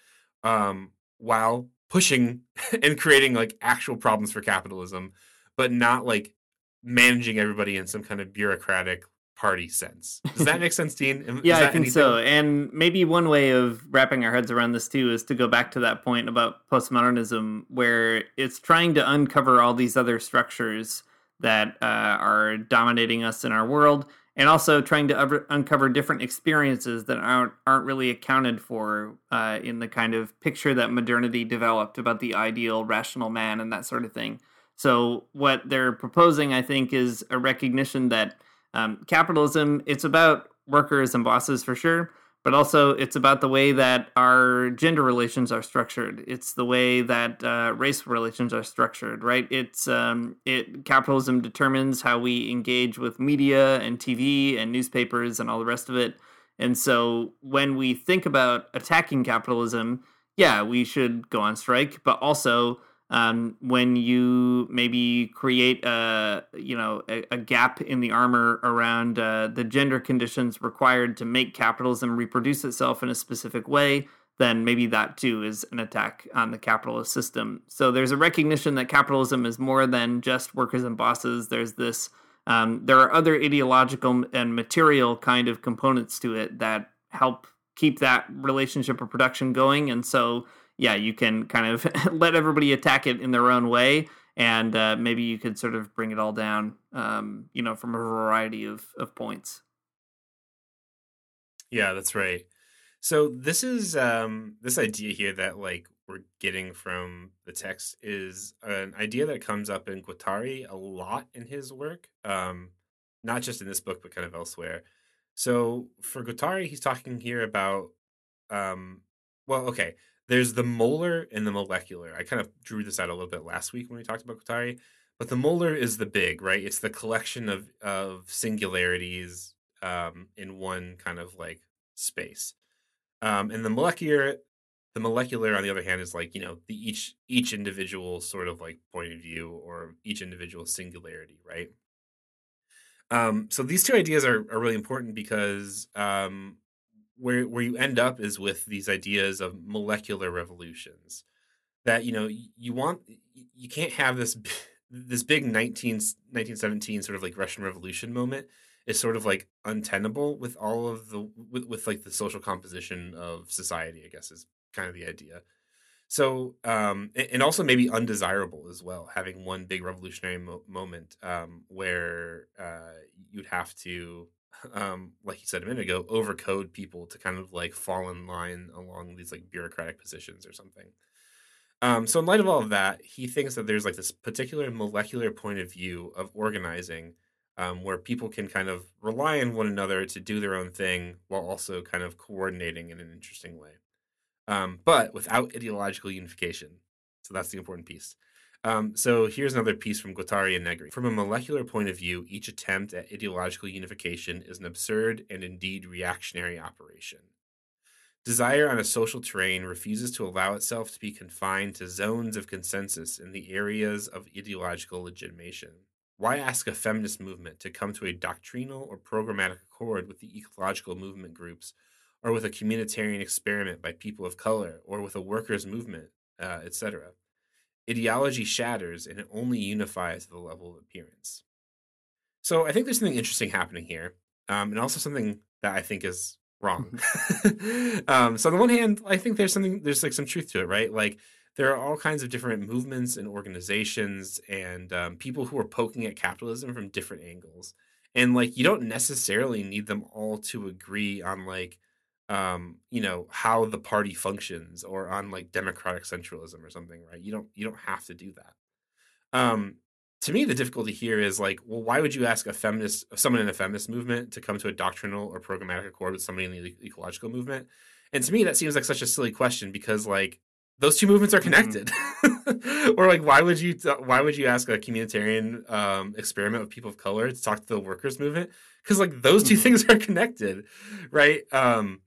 um, while pushing and creating like actual problems for capitalism but not like managing everybody in some kind of bureaucratic party sense. Does that make sense, Dean? yeah, I think anything? so. And maybe one way of wrapping our heads around this too is to go back to that point about postmodernism, where it's trying to uncover all these other structures that uh, are dominating us in our world, and also trying to uncover different experiences that aren't aren't really accounted for uh, in the kind of picture that modernity developed about the ideal rational man and that sort of thing. So what they're proposing, I think, is a recognition that um, capitalism, it's about workers and bosses for sure, but also it's about the way that our gender relations are structured. It's the way that uh, race relations are structured, right? It's um, it capitalism determines how we engage with media and TV and newspapers and all the rest of it. And so when we think about attacking capitalism, yeah, we should go on strike, but also um, when you maybe create a you know a, a gap in the armor around uh, the gender conditions required to make capitalism reproduce itself in a specific way then maybe that too is an attack on the capitalist system. So there's a recognition that capitalism is more than just workers and bosses. There's this um, there are other ideological and material kind of components to it that help keep that relationship of production going. And so yeah, you can kind of let everybody attack it in their own way, and uh, maybe you could sort of bring it all down, um, you know, from a variety of of points. Yeah, that's right. So this is um, this idea here that like we're getting from the text is an idea that comes up in Guattari a lot in his work, um, not just in this book but kind of elsewhere. So for Guattari, he's talking here about um, well, okay there's the molar and the molecular. I kind of drew this out a little bit last week when we talked about Guattari, but the molar is the big, right? It's the collection of of singularities um, in one kind of like space. Um, and the molecular, the molecular, on the other hand, is like you know the each each individual sort of like point of view or each individual singularity, right? Um, so these two ideas are, are really important because um, where where you end up is with these ideas of molecular revolutions that you know you want you can't have this this big 19, 1917 sort of like russian revolution moment is sort of like untenable with all of the with, with like the social composition of society i guess is kind of the idea. So um and also maybe undesirable as well having one big revolutionary mo- moment um where uh you'd have to um, like you said a minute ago, overcode people to kind of like fall in line along these like bureaucratic positions or something. Um, so in light of all of that, he thinks that there's like this particular molecular point of view of organizing um, where people can kind of rely on one another to do their own thing while also kind of coordinating in an interesting way. um, but without ideological unification. So that's the important piece. Um, so here's another piece from Guattari and Negri. From a molecular point of view, each attempt at ideological unification is an absurd and indeed reactionary operation. Desire on a social terrain refuses to allow itself to be confined to zones of consensus in the areas of ideological legitimation. Why ask a feminist movement to come to a doctrinal or programmatic accord with the ecological movement groups, or with a communitarian experiment by people of color, or with a workers' movement, uh, etc.? Ideology shatters and it only unifies the level of appearance. So I think there's something interesting happening here, um, and also something that I think is wrong. um, so on the one hand, I think there's something there's like some truth to it, right? Like there are all kinds of different movements and organizations and um, people who are poking at capitalism from different angles, and like you don't necessarily need them all to agree on like um you know how the party functions or on like democratic centralism or something right? You don't you don't have to do that. Um to me the difficulty here is like well why would you ask a feminist someone in a feminist movement to come to a doctrinal or programmatic accord with somebody in the ecological movement? And to me that seems like such a silly question because like those two movements are Mm-hmm. connected. Or like why would you why would you ask a communitarian um experiment with people of color to talk to the workers movement? Because like those 2 Mhm. things are connected right? Um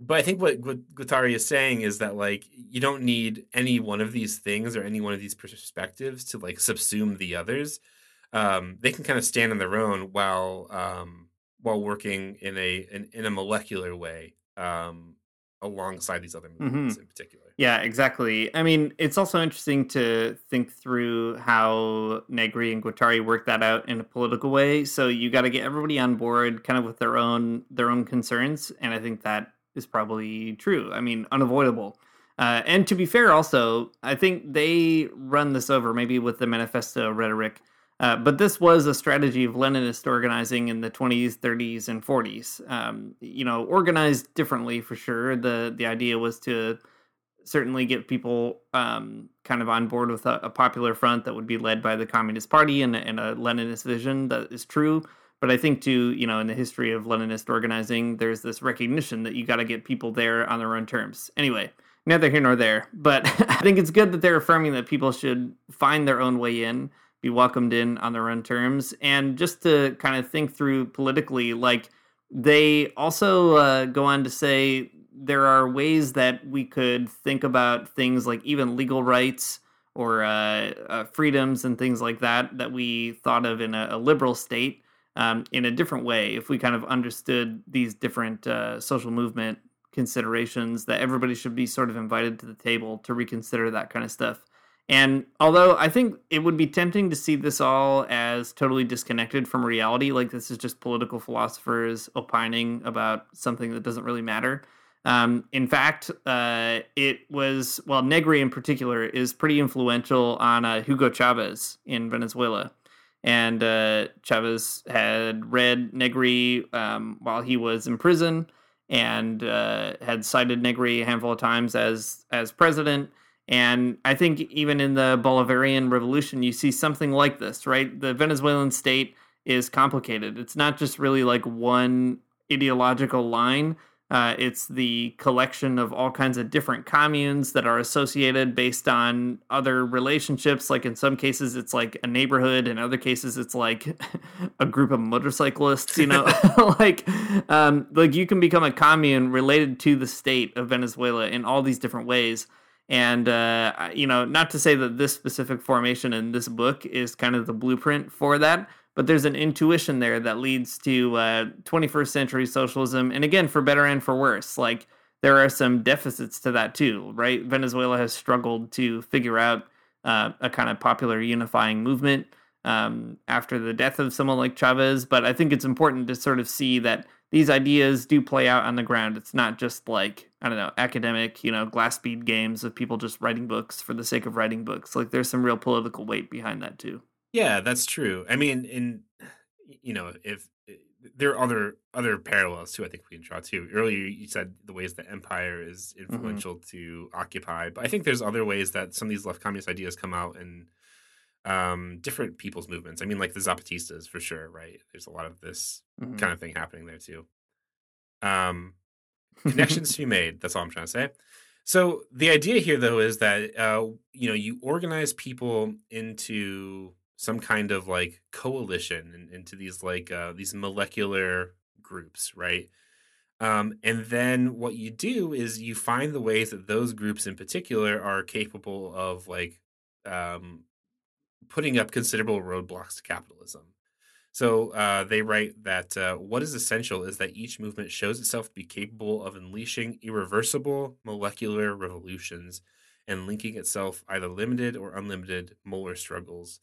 but I think what Guattari is saying is that like you don't need any one of these things or any one of these perspectives to like subsume the others. Um, they can kind of stand on their own while um, while working in a in, in a molecular way um, alongside these other movements in particular. Yeah, exactly. I mean, it's also interesting to think through how Negri and Guattari work that out in a political way. So you got to get everybody on board, kind of with their own their own concerns, and I think that is probably true. I mean, unavoidable. Uh, and to be fair, also, I think they run this over maybe with the manifesto rhetoric. Uh, but this was a strategy of Leninist organizing in the 20s, 30s, and 40s. Um, you know, organized differently for sure. The the idea was to certainly get people um, kind of on board with a, a, popular front that would be led by the Communist Party and, and, a Leninist vision that is true. But I think too, you know, in the history of Leninist organizing, there's this recognition that you got to get people there on their own terms. Anyway, neither here nor there. But I think it's good that they're affirming that people should find their own way in, be welcomed in on their own terms, and just to kind of think through politically, like they also uh, go on to say there are ways that we could think about things like even legal rights or uh, uh, freedoms and things like that that we thought of in a, a liberal state um, in a different way if we kind of understood these different uh, social movement considerations that everybody should be sort of invited to the table to reconsider that kind of stuff. And although I think it would be tempting to see this all as totally disconnected from reality, like this is just political philosophers opining about something that doesn't really matter. Um, in fact, uh, it was, well, Negri in particular is pretty influential on uh, Hugo Chavez in Venezuela. And uh, Chavez had read Negri um, while he was in prison and uh, had cited Negri a handful of times as as president. And I think even in the Bolivarian Revolution, you see something like this, right? The Venezuelan state is complicated. It's not just really like one ideological line. Uh, it's the collection of all kinds of different communes that are associated based on other relationships. Like in some cases, it's like a neighborhood. In other cases, it's like a group of motorcyclists. You know, like um, like you can become a commune related to the state of Venezuela in all these different ways. And uh, you know, not to say that this specific formation in this book is kind of the blueprint for that, but there's an intuition there that leads to uh, 21st century socialism and again for better and for worse like there are some deficits to that too right? Venezuela has struggled to figure out uh, a kind of popular unifying movement um, after the death of someone like chavez but i think it's important to sort of see that these ideas do play out on the ground. It's not just like i don't know academic you know glass bead games of people just writing books for the sake of writing books. Like there's some real political weight behind that too yeah, that's true. I mean, in you know, if eh, there are other other parallels too, I think we can draw too. Earlier, you said the ways that empire is influential mm-hmm. to occupy, but I think there's other ways that some of these left communist ideas come out in um, different people's movements. I mean, like the Zapatistas for sure, right? There's a lot of this mm-hmm. kind of thing happening there too. Um, connections to be made. That's all I'm trying to say. So the idea here, though, is that uh, you know you organize people into some kind of like coalition and into these like uh, these molecular groups, right? Um, and then what you do is you find the ways that those groups in particular are capable of like um, putting up considerable roadblocks to capitalism. So uh, they write that uh, what is essential is that each movement shows itself to be capable of unleashing irreversible molecular revolutions and linking itself either limited or unlimited molar struggles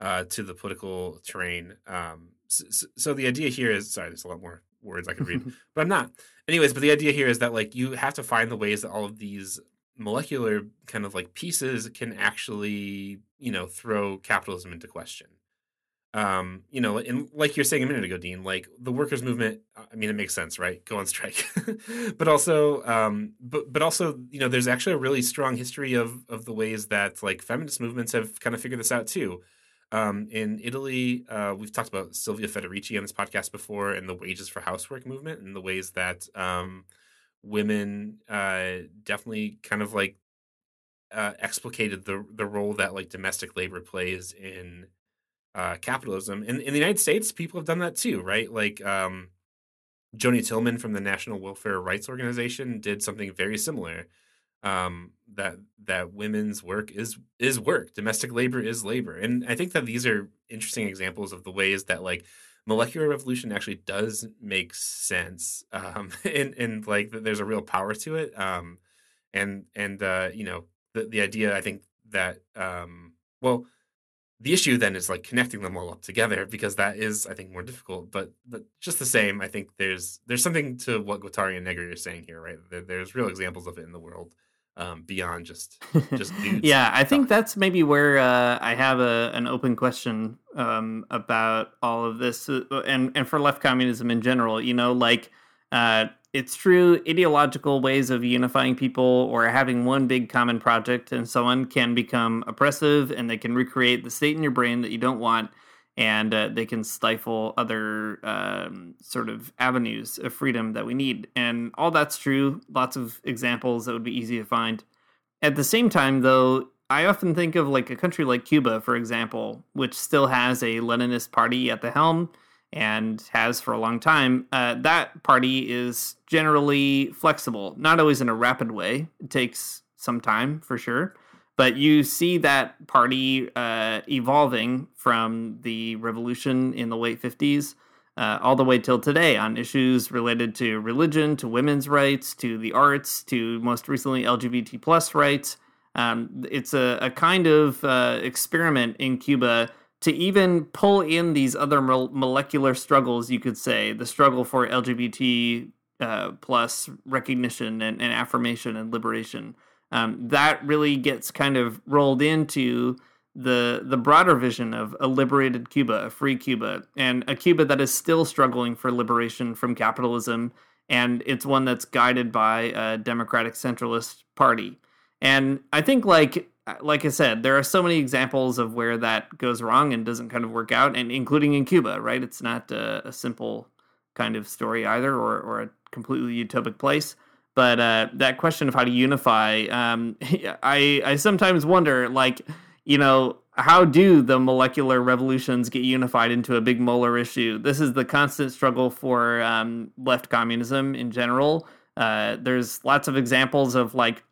uh, to the political terrain. Um, so, so, the idea here is sorry, there's a lot more words I could read, but I'm not. Anyways, but the idea here is that like you have to find the ways that all of these molecular kind of like pieces can actually you know throw capitalism into question um, you know, and like you're saying a minute ago, Dean, like the workers' movement. Uh, I mean, it makes sense, right? Go on strike, but also, um, but but also, you know, there's actually a really strong history of of the ways that like feminist movements have kind of figured this out too. Um, in Italy, uh, we've talked about Silvia Federici on this podcast before, and the wages for housework movement, and the ways that um, women uh, definitely kind of like uh, explicated the the role that like domestic labor plays in uh, capitalism. In, in the United States, people have done that too, right? Like um, Johnnie Tillmon from the National Welfare Rights Organization did something very similar. Um, that that women's work is is work, domestic labor is labor, and I think that these are interesting examples of the ways that like molecular revolution actually does make sense, um, and and like there's a real power to it, um, and and uh, you know the the idea I think that um, well the issue then is like connecting them all up together because that is i think more difficult but but just the same i think there's there's something to what guattari and negri are saying here right? There, there's real examples of it in the world um, beyond just just yeah i think that's maybe where uh, i have a, an open question um, about all of this uh, and and for left communism in general you know like uh, it's true ideological ways of unifying people or having one big common project and so on can become oppressive and they can recreate the state in your brain that you don't want and uh, they can stifle other um, sort of avenues of freedom that we need and all that's true lots of examples that would be easy to find at the same time though i often think of like a country like cuba for example which still has a leninist party at the helm and has for a long time, uh, that party is generally flexible, not always in a rapid way. It takes some time for sure. But you see that party uh, evolving from the revolution in the late 50s uh, all the way till today on issues related to religion, to women's rights, to the arts, to most recently LGBT plus rights. Um, it's a, a, kind of uh, experiment in Cuba to even pull in these other molecular struggles, you could say the struggle for LGBT uh, plus recognition and, and, affirmation and liberation. Um, that really gets kind of rolled into the the broader vision of a liberated Cuba, a free Cuba, and a Cuba that is still struggling for liberation from capitalism, and it's one that's guided by a democratic centralist party. And I think like like I said, there are so many examples of where that goes wrong and doesn't kind of work out, and including in Cuba, right? It's not a, a simple kind of story either, or or a completely utopic place. But uh, that question of how to unify, um, I I sometimes wonder, like, you know, how do the molecular revolutions get unified into a big molar issue? This is the constant struggle for um, left communism in general. Uh, there's lots of examples of like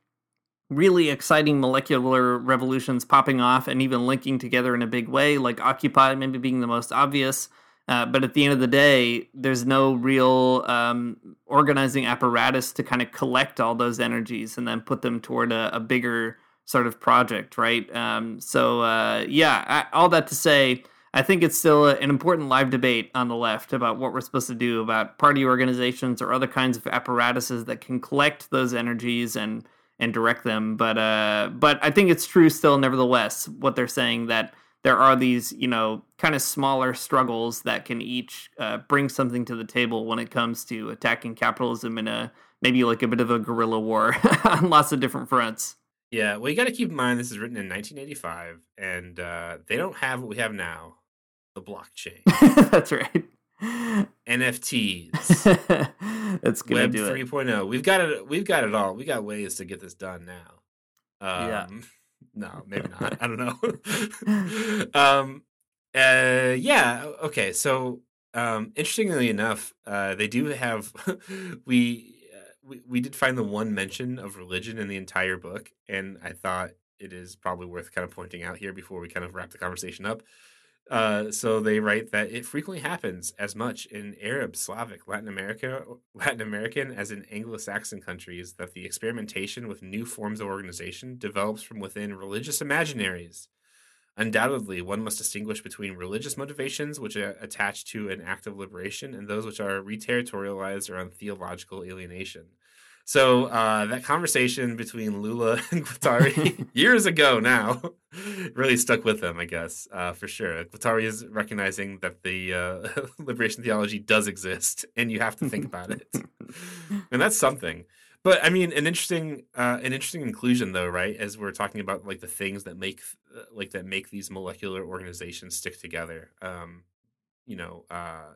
really exciting molecular revolutions popping off and even linking together in a big way, like Occupy maybe being the most obvious. Uh, but at the end of the day, there's no real um, organizing apparatus to kind of collect all those energies and then put them toward a, a bigger sort of project, right? Um, so, uh, yeah, I, all that to say, I think it's still a, an important live debate on the left about what we're supposed to do about party organizations or other kinds of apparatuses that can collect those energies and and direct them. But uh, but I think it's true still, nevertheless, what they're saying that there are these you know kind of smaller struggles that can each uh, bring something to the table when it comes to attacking capitalism in a maybe like a bit of a guerrilla war on lots of different fronts. Yeah, well, you got to keep in mind this is written in 1985, and uh, they don't have what we have now, the blockchain. That's right. NFTs, That's gonna Web do it. 3.0. We've got it. We've got it all. We got ways to get this done now. Um, Yeah. No, maybe not. I don't know. um. Uh. Yeah. Okay. So, um. Interestingly enough, uh, they do have. we, uh, we we did find the one mention of religion in the entire book, and I thought it is probably worth kind of pointing out here before we kind of wrap the conversation up. Uh, so they write that it frequently happens as much in Arab, Slavic, Latin America, Latin American as in Anglo-Saxon countries that the experimentation with new forms of organization develops from within religious imaginaries. Undoubtedly, one must distinguish between religious motivations, which are attached to an act of liberation, and those which are reterritorialized or on theological alienation. So uh, that conversation between Lula and Guattari years ago now really stuck with them, I guess, uh, for sure. Guattari is recognizing that the uh, liberation theology does exist, and you have to think about it, and that's something. But I mean, an interesting, uh, an interesting inclusion, though, right? As we're talking about like the things that make, uh, like that make these molecular organizations stick together. Um, you know, uh,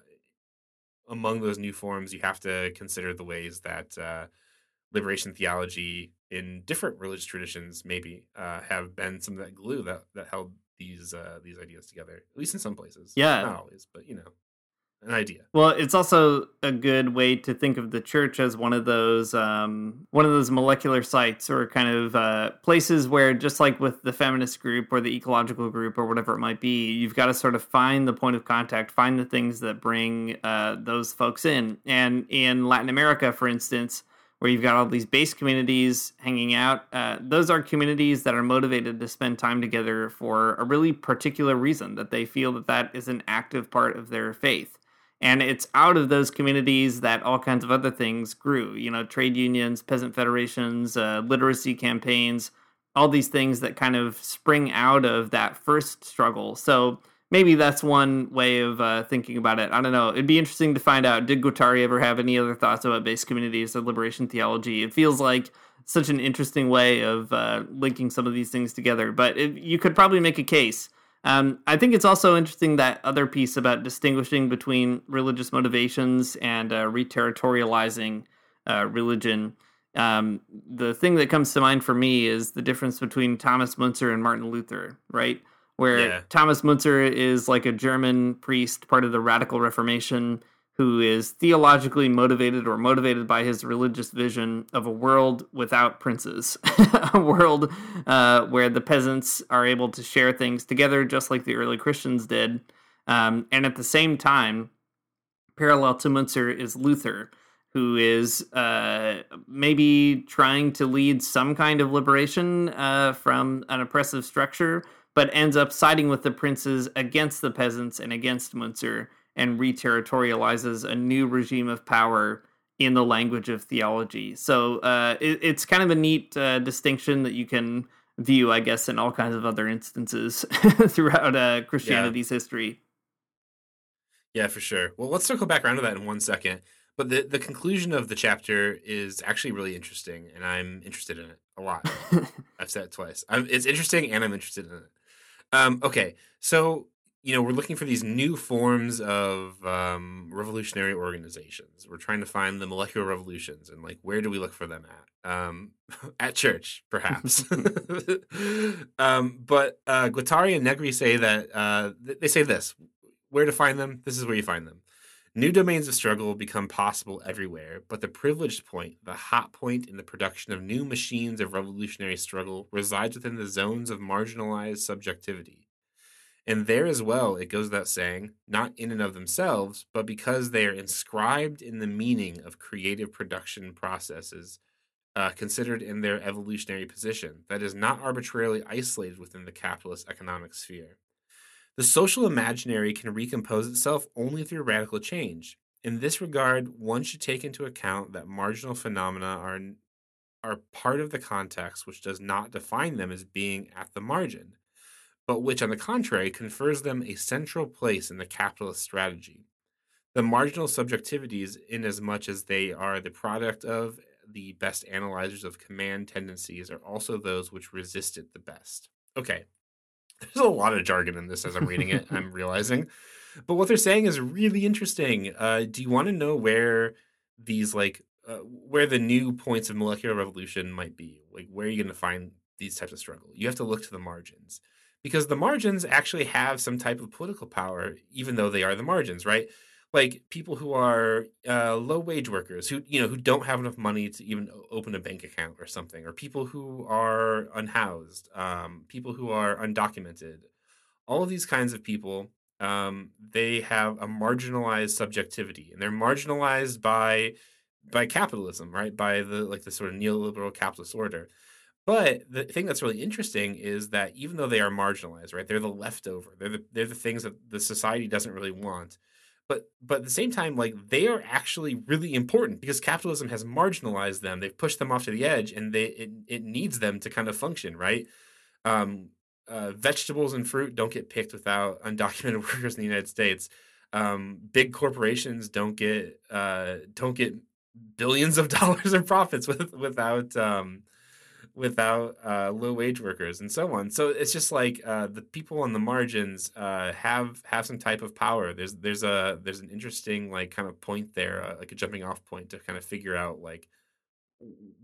among those new forms, you have to consider the ways that uh, liberation theology in different religious traditions maybe uh, have been some of that glue that that held these uh, these ideas together. At least in some places. Yeah. not always, but you know, an idea. Well, it's also a good way to think of the church as one of those um, one of those molecular sites or kind of uh, places where, just like with the feminist group or the ecological group or whatever it might be, you've got to sort of find the point of contact, find the things that bring uh, those folks in. And in Latin America, for instance, where you've got all these base communities hanging out. Uh, those are communities that are motivated to spend time together for a really particular reason that they feel that that is an active part of their faith. And it's out of those communities that all kinds of other things grew. You know, trade unions, peasant federations, uh, literacy campaigns, all these things that kind of spring out of that first struggle. So maybe that's one way of uh, thinking about it. I don't know. It'd be interesting to find out. Did Guattari ever have any other thoughts about base communities or liberation theology? It feels like such an interesting way of uh, linking some of these things together. But it, you could probably make a case. Um, I think it's also interesting that other piece about distinguishing between religious motivations and uh, reterritorializing uh, religion. Um, the thing that comes to mind for me is the difference between Thomas Müntzer and Martin Luther, right? Where Yeah. Thomas Müntzer is like a German priest, part of the Radical Reformation, who is theologically motivated or motivated by his religious vision of a world without princes, a world uh, where the peasants are able to share things together, just like the early Christians did. Um, and at the same time, parallel to Müntzer is Luther, who is uh, maybe trying to lead some kind of liberation uh, from an oppressive structure, but ends up siding with the princes against the peasants and against Müntzer and reterritorializes a new regime of power in the language of theology. So uh, it, it's kind of a neat uh, distinction that you can view, I guess, in all kinds of other instances throughout uh, Christianity's history. Yeah, for sure. Well, let's circle back around to that in one second. But the, the conclusion of the chapter is actually really interesting, and I'm interested in it a lot. I've said it twice. I'm, it's interesting, and I'm interested in it. Um, okay, so you know we're looking for these new forms of um, revolutionary organizations. We're trying to find the molecular revolutions, and like where do we look for them at? Um, at church, perhaps. um, but uh, Guattari and Negri say that uh, they say this: where to find them? This is where you find them. New domains of struggle become possible everywhere, but the privileged point, the hot point in the production of new machines of revolutionary struggle, resides within the zones of marginalized subjectivity. And there as well, it goes without saying, not in and of themselves, but because they are inscribed in the meaning of creative production processes uh, considered in their evolutionary position, that is not arbitrarily isolated within the capitalist economic sphere. The social imaginary can recompose itself only through radical change. In this regard, one should take into account that marginal phenomena are, are part of the context which does not define them as being at the margin, but which, on the contrary, confers them a central place in the capitalist strategy. The marginal subjectivities, inasmuch as they are the product of the best analyzers of command tendencies, are also those which resist it the best. Okay, there's a lot of jargon in this as I'm reading it. I'm realizing, but what they're saying is really interesting. Uh, do you want to know where these like uh, where the new points of molecular revolution might be? Like where are you going to find these types of struggle? You have to look to the margins because the margins actually have some type of political power, even though they are the margins, right? Like people who are uh, low wage workers who you know who don't have enough money to even open a bank account or something, or people who are unhoused, um, people who are undocumented, all of these kinds of people, um, they have a marginalized subjectivity, and they're marginalized by by capitalism, right? By the like the sort of neoliberal capitalist order. But the thing that's really interesting is that even though they are marginalized, right, they're the leftover. They're the they're the things that the society doesn't really want. But but at the same time, like they are actually really important because capitalism has marginalized them. They've pushed them off to the edge, and they it, it needs them to kind of function, right? Um, uh, vegetables and fruit don't get picked without undocumented workers in the United States. Um, big corporations don't get uh, don't get billions of dollars in profits with, without um, without uh, low wage workers and so on. So it's just like uh, the people on the margins uh, have have some type of power. There's there's a there's an interesting like kind of point there, uh, like a jumping off point to kind of figure out like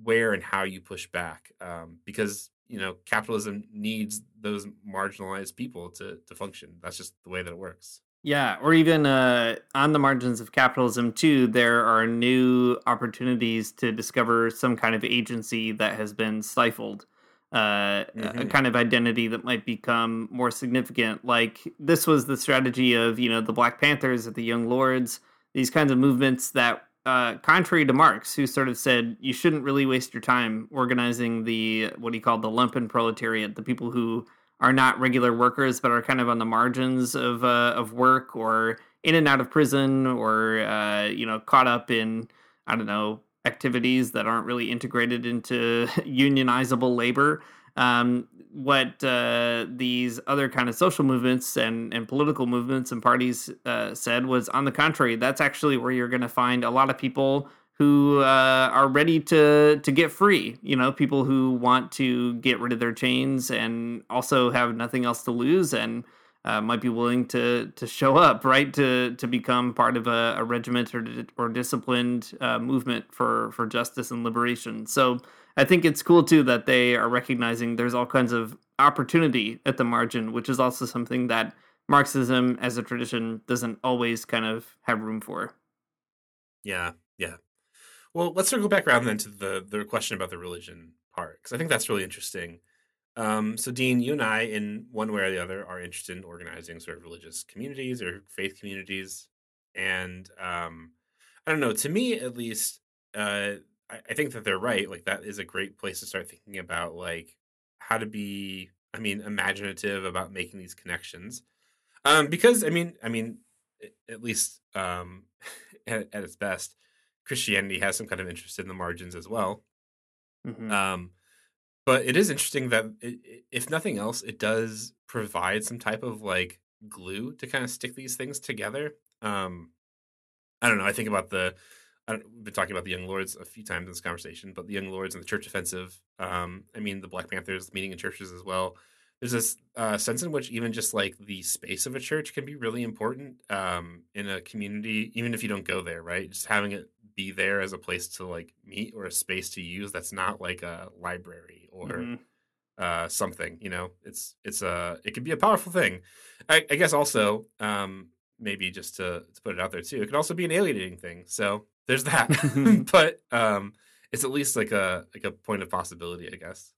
where and how you push back um, because you know capitalism needs those marginalized people to to function. That's just the way that it works. Yeah, or even uh, on the margins of capitalism, too, there are new opportunities to discover some kind of agency that has been stifled, uh, mm-hmm. a kind of identity that might become more significant. Like this was the strategy of you know the Black Panthers, at the Young Lords, these kinds of movements that, uh, contrary to Marx, who sort of said you shouldn't really waste your time organizing the what he called the lumpen proletariat, the people who are not regular workers but are kind of on the margins of uh, of work or in and out of prison or uh, you know caught up in I don't know activities that aren't really integrated into unionizable labor. Um, what uh, these other kind of social movements and, and political movements and parties uh, said was, on the contrary, that's actually where you're going to find a lot of people who uh, are ready to to get free. You know, people who want to get rid of their chains and also have nothing else to lose and uh, might be willing to to show up, right? To to become part of a, a regiment or or disciplined uh, movement for for justice and liberation. So I think it's cool too that they are recognizing there's all kinds of opportunity at the margin, which is also something that Marxism as a tradition doesn't always kind of have room for. Yeah, yeah. Well, let's circle back around then to the the question about the religion part because I think that's really interesting. Um, so, Dean, you and I, in one way or the other, are interested in organizing sort of religious communities or faith communities, and um, I don't know. To me, at least, uh, I, I think that they're right. Like that is a great place to start thinking about like how to be. I mean, imaginative about making these connections, um, because I mean, I mean, at least um, at, at its best, Christianity has some kind of interest in the margins as well. Mm-hmm. Um, but it is interesting that it, if nothing else, it does provide some type of like glue to kind of stick these things together. Um, I don't know. I think about the. I we've been talking about the Young Lords a few times in this conversation, but the Young Lords and the Church Offensive. Um, I mean, the Black Panthers meeting in churches as well. There's this uh, sense in which even just like the space of a church can be really important um, in a community, even if you don't go there. Right, just having it be there as a place to like meet or a space to use that's not like a library or mm-hmm. uh, something you know? It's it's a it could be a powerful thing. I, I guess also um, maybe just to, to put it out there too it could also be an alienating thing so there's that. But um, it's at least like a like a point of possibility i guess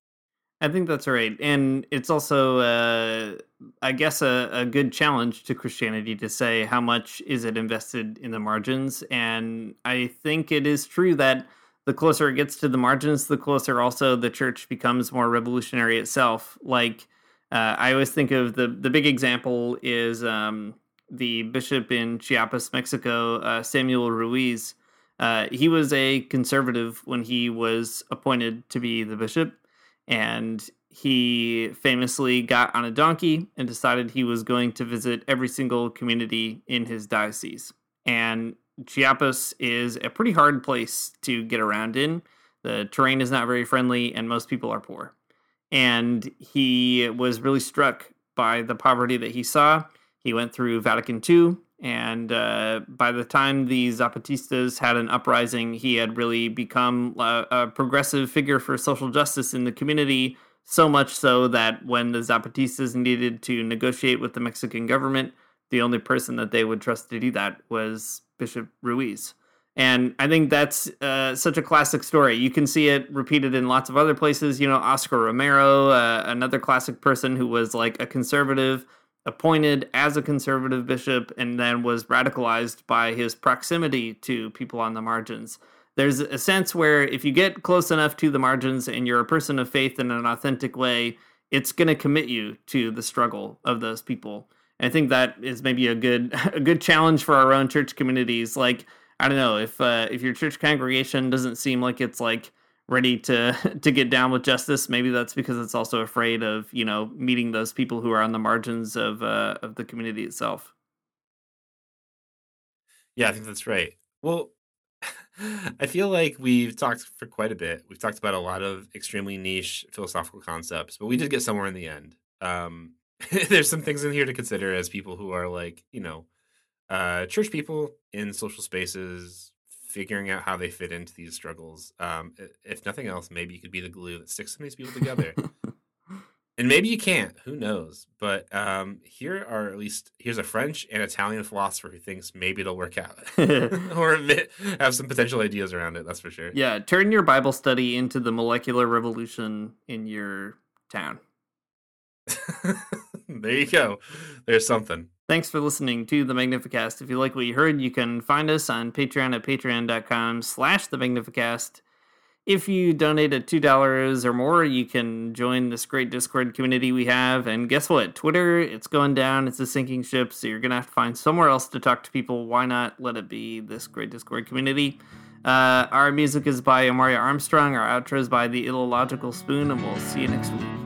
I think that's right. And it's also, uh, I guess, a, a, good challenge to Christianity to say how much is it invested in the margins. And I think it is true that the closer it gets to the margins, the closer also the church becomes more revolutionary itself. Like, uh, I always think of the, the big example is um, the bishop in Chiapas, Mexico, uh, Samuel Ruiz. Uh, he was a conservative when he was appointed to be the bishop and he famously got on a donkey and decided he was going to visit every single community in his diocese. And Chiapas is a pretty hard place to get around in. The terrain is not very friendly, and most people are poor. And he was really struck by the poverty that he saw. He went through Vatican II, and uh, by the time the Zapatistas had an uprising, he had really become a, a progressive figure for social justice in the community. So much so that when the Zapatistas needed to negotiate with the Mexican government, the only person that they would trust to do that was Bishop Ruiz. And I think that's uh, such a classic story. You can see it repeated in lots of other places. You know, Oscar Romero, uh, another classic person who was like a conservative, appointed as a conservative bishop, and then was radicalized by his proximity to people on the margins. There's a sense where if you get close enough to the margins and you're a person of faith in an authentic way, it's going to commit you to the struggle of those people. And I think that is maybe a good a good challenge for our own church communities. Like I don't know if uh, if your church congregation doesn't seem like it's like ready to to get down with justice. Maybe that's because it's also afraid of you know meeting those people who are on the margins of uh, of the community itself. Yeah, I think that's right. Well, I feel like we've talked for quite a bit. We've talked about a lot of extremely niche philosophical concepts, but we did get somewhere in the end. Um, there's some things in here to consider as people who are like, you know, uh, church people in social spaces, figuring out how they fit into these struggles. Um, if nothing else, maybe you could be the glue that sticks some of these people together. and maybe you can't. Who knows? But um, here are at least here's a French and Italian philosopher who thinks maybe it'll work out, or admit, have some potential ideas around it. That's for sure. Yeah, turn your Bible study into the molecular revolution in your town. there you go. There's something. Thanks for listening to the Magnificast. If you like what you heard, you can find us on Patreon at patreon.com slash the Magnificast. If you donate at $2 or more, you can join this great Discord community we have. And guess what? Twitter, it's going down. It's a sinking ship, so you're going to have to find somewhere else to talk to people. Why not let it be this great Discord community? Uh, our music is by Amaryah Armstrong. Our outro is by The Illogical Spoon, and we'll see you next week.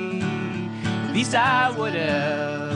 Least I would have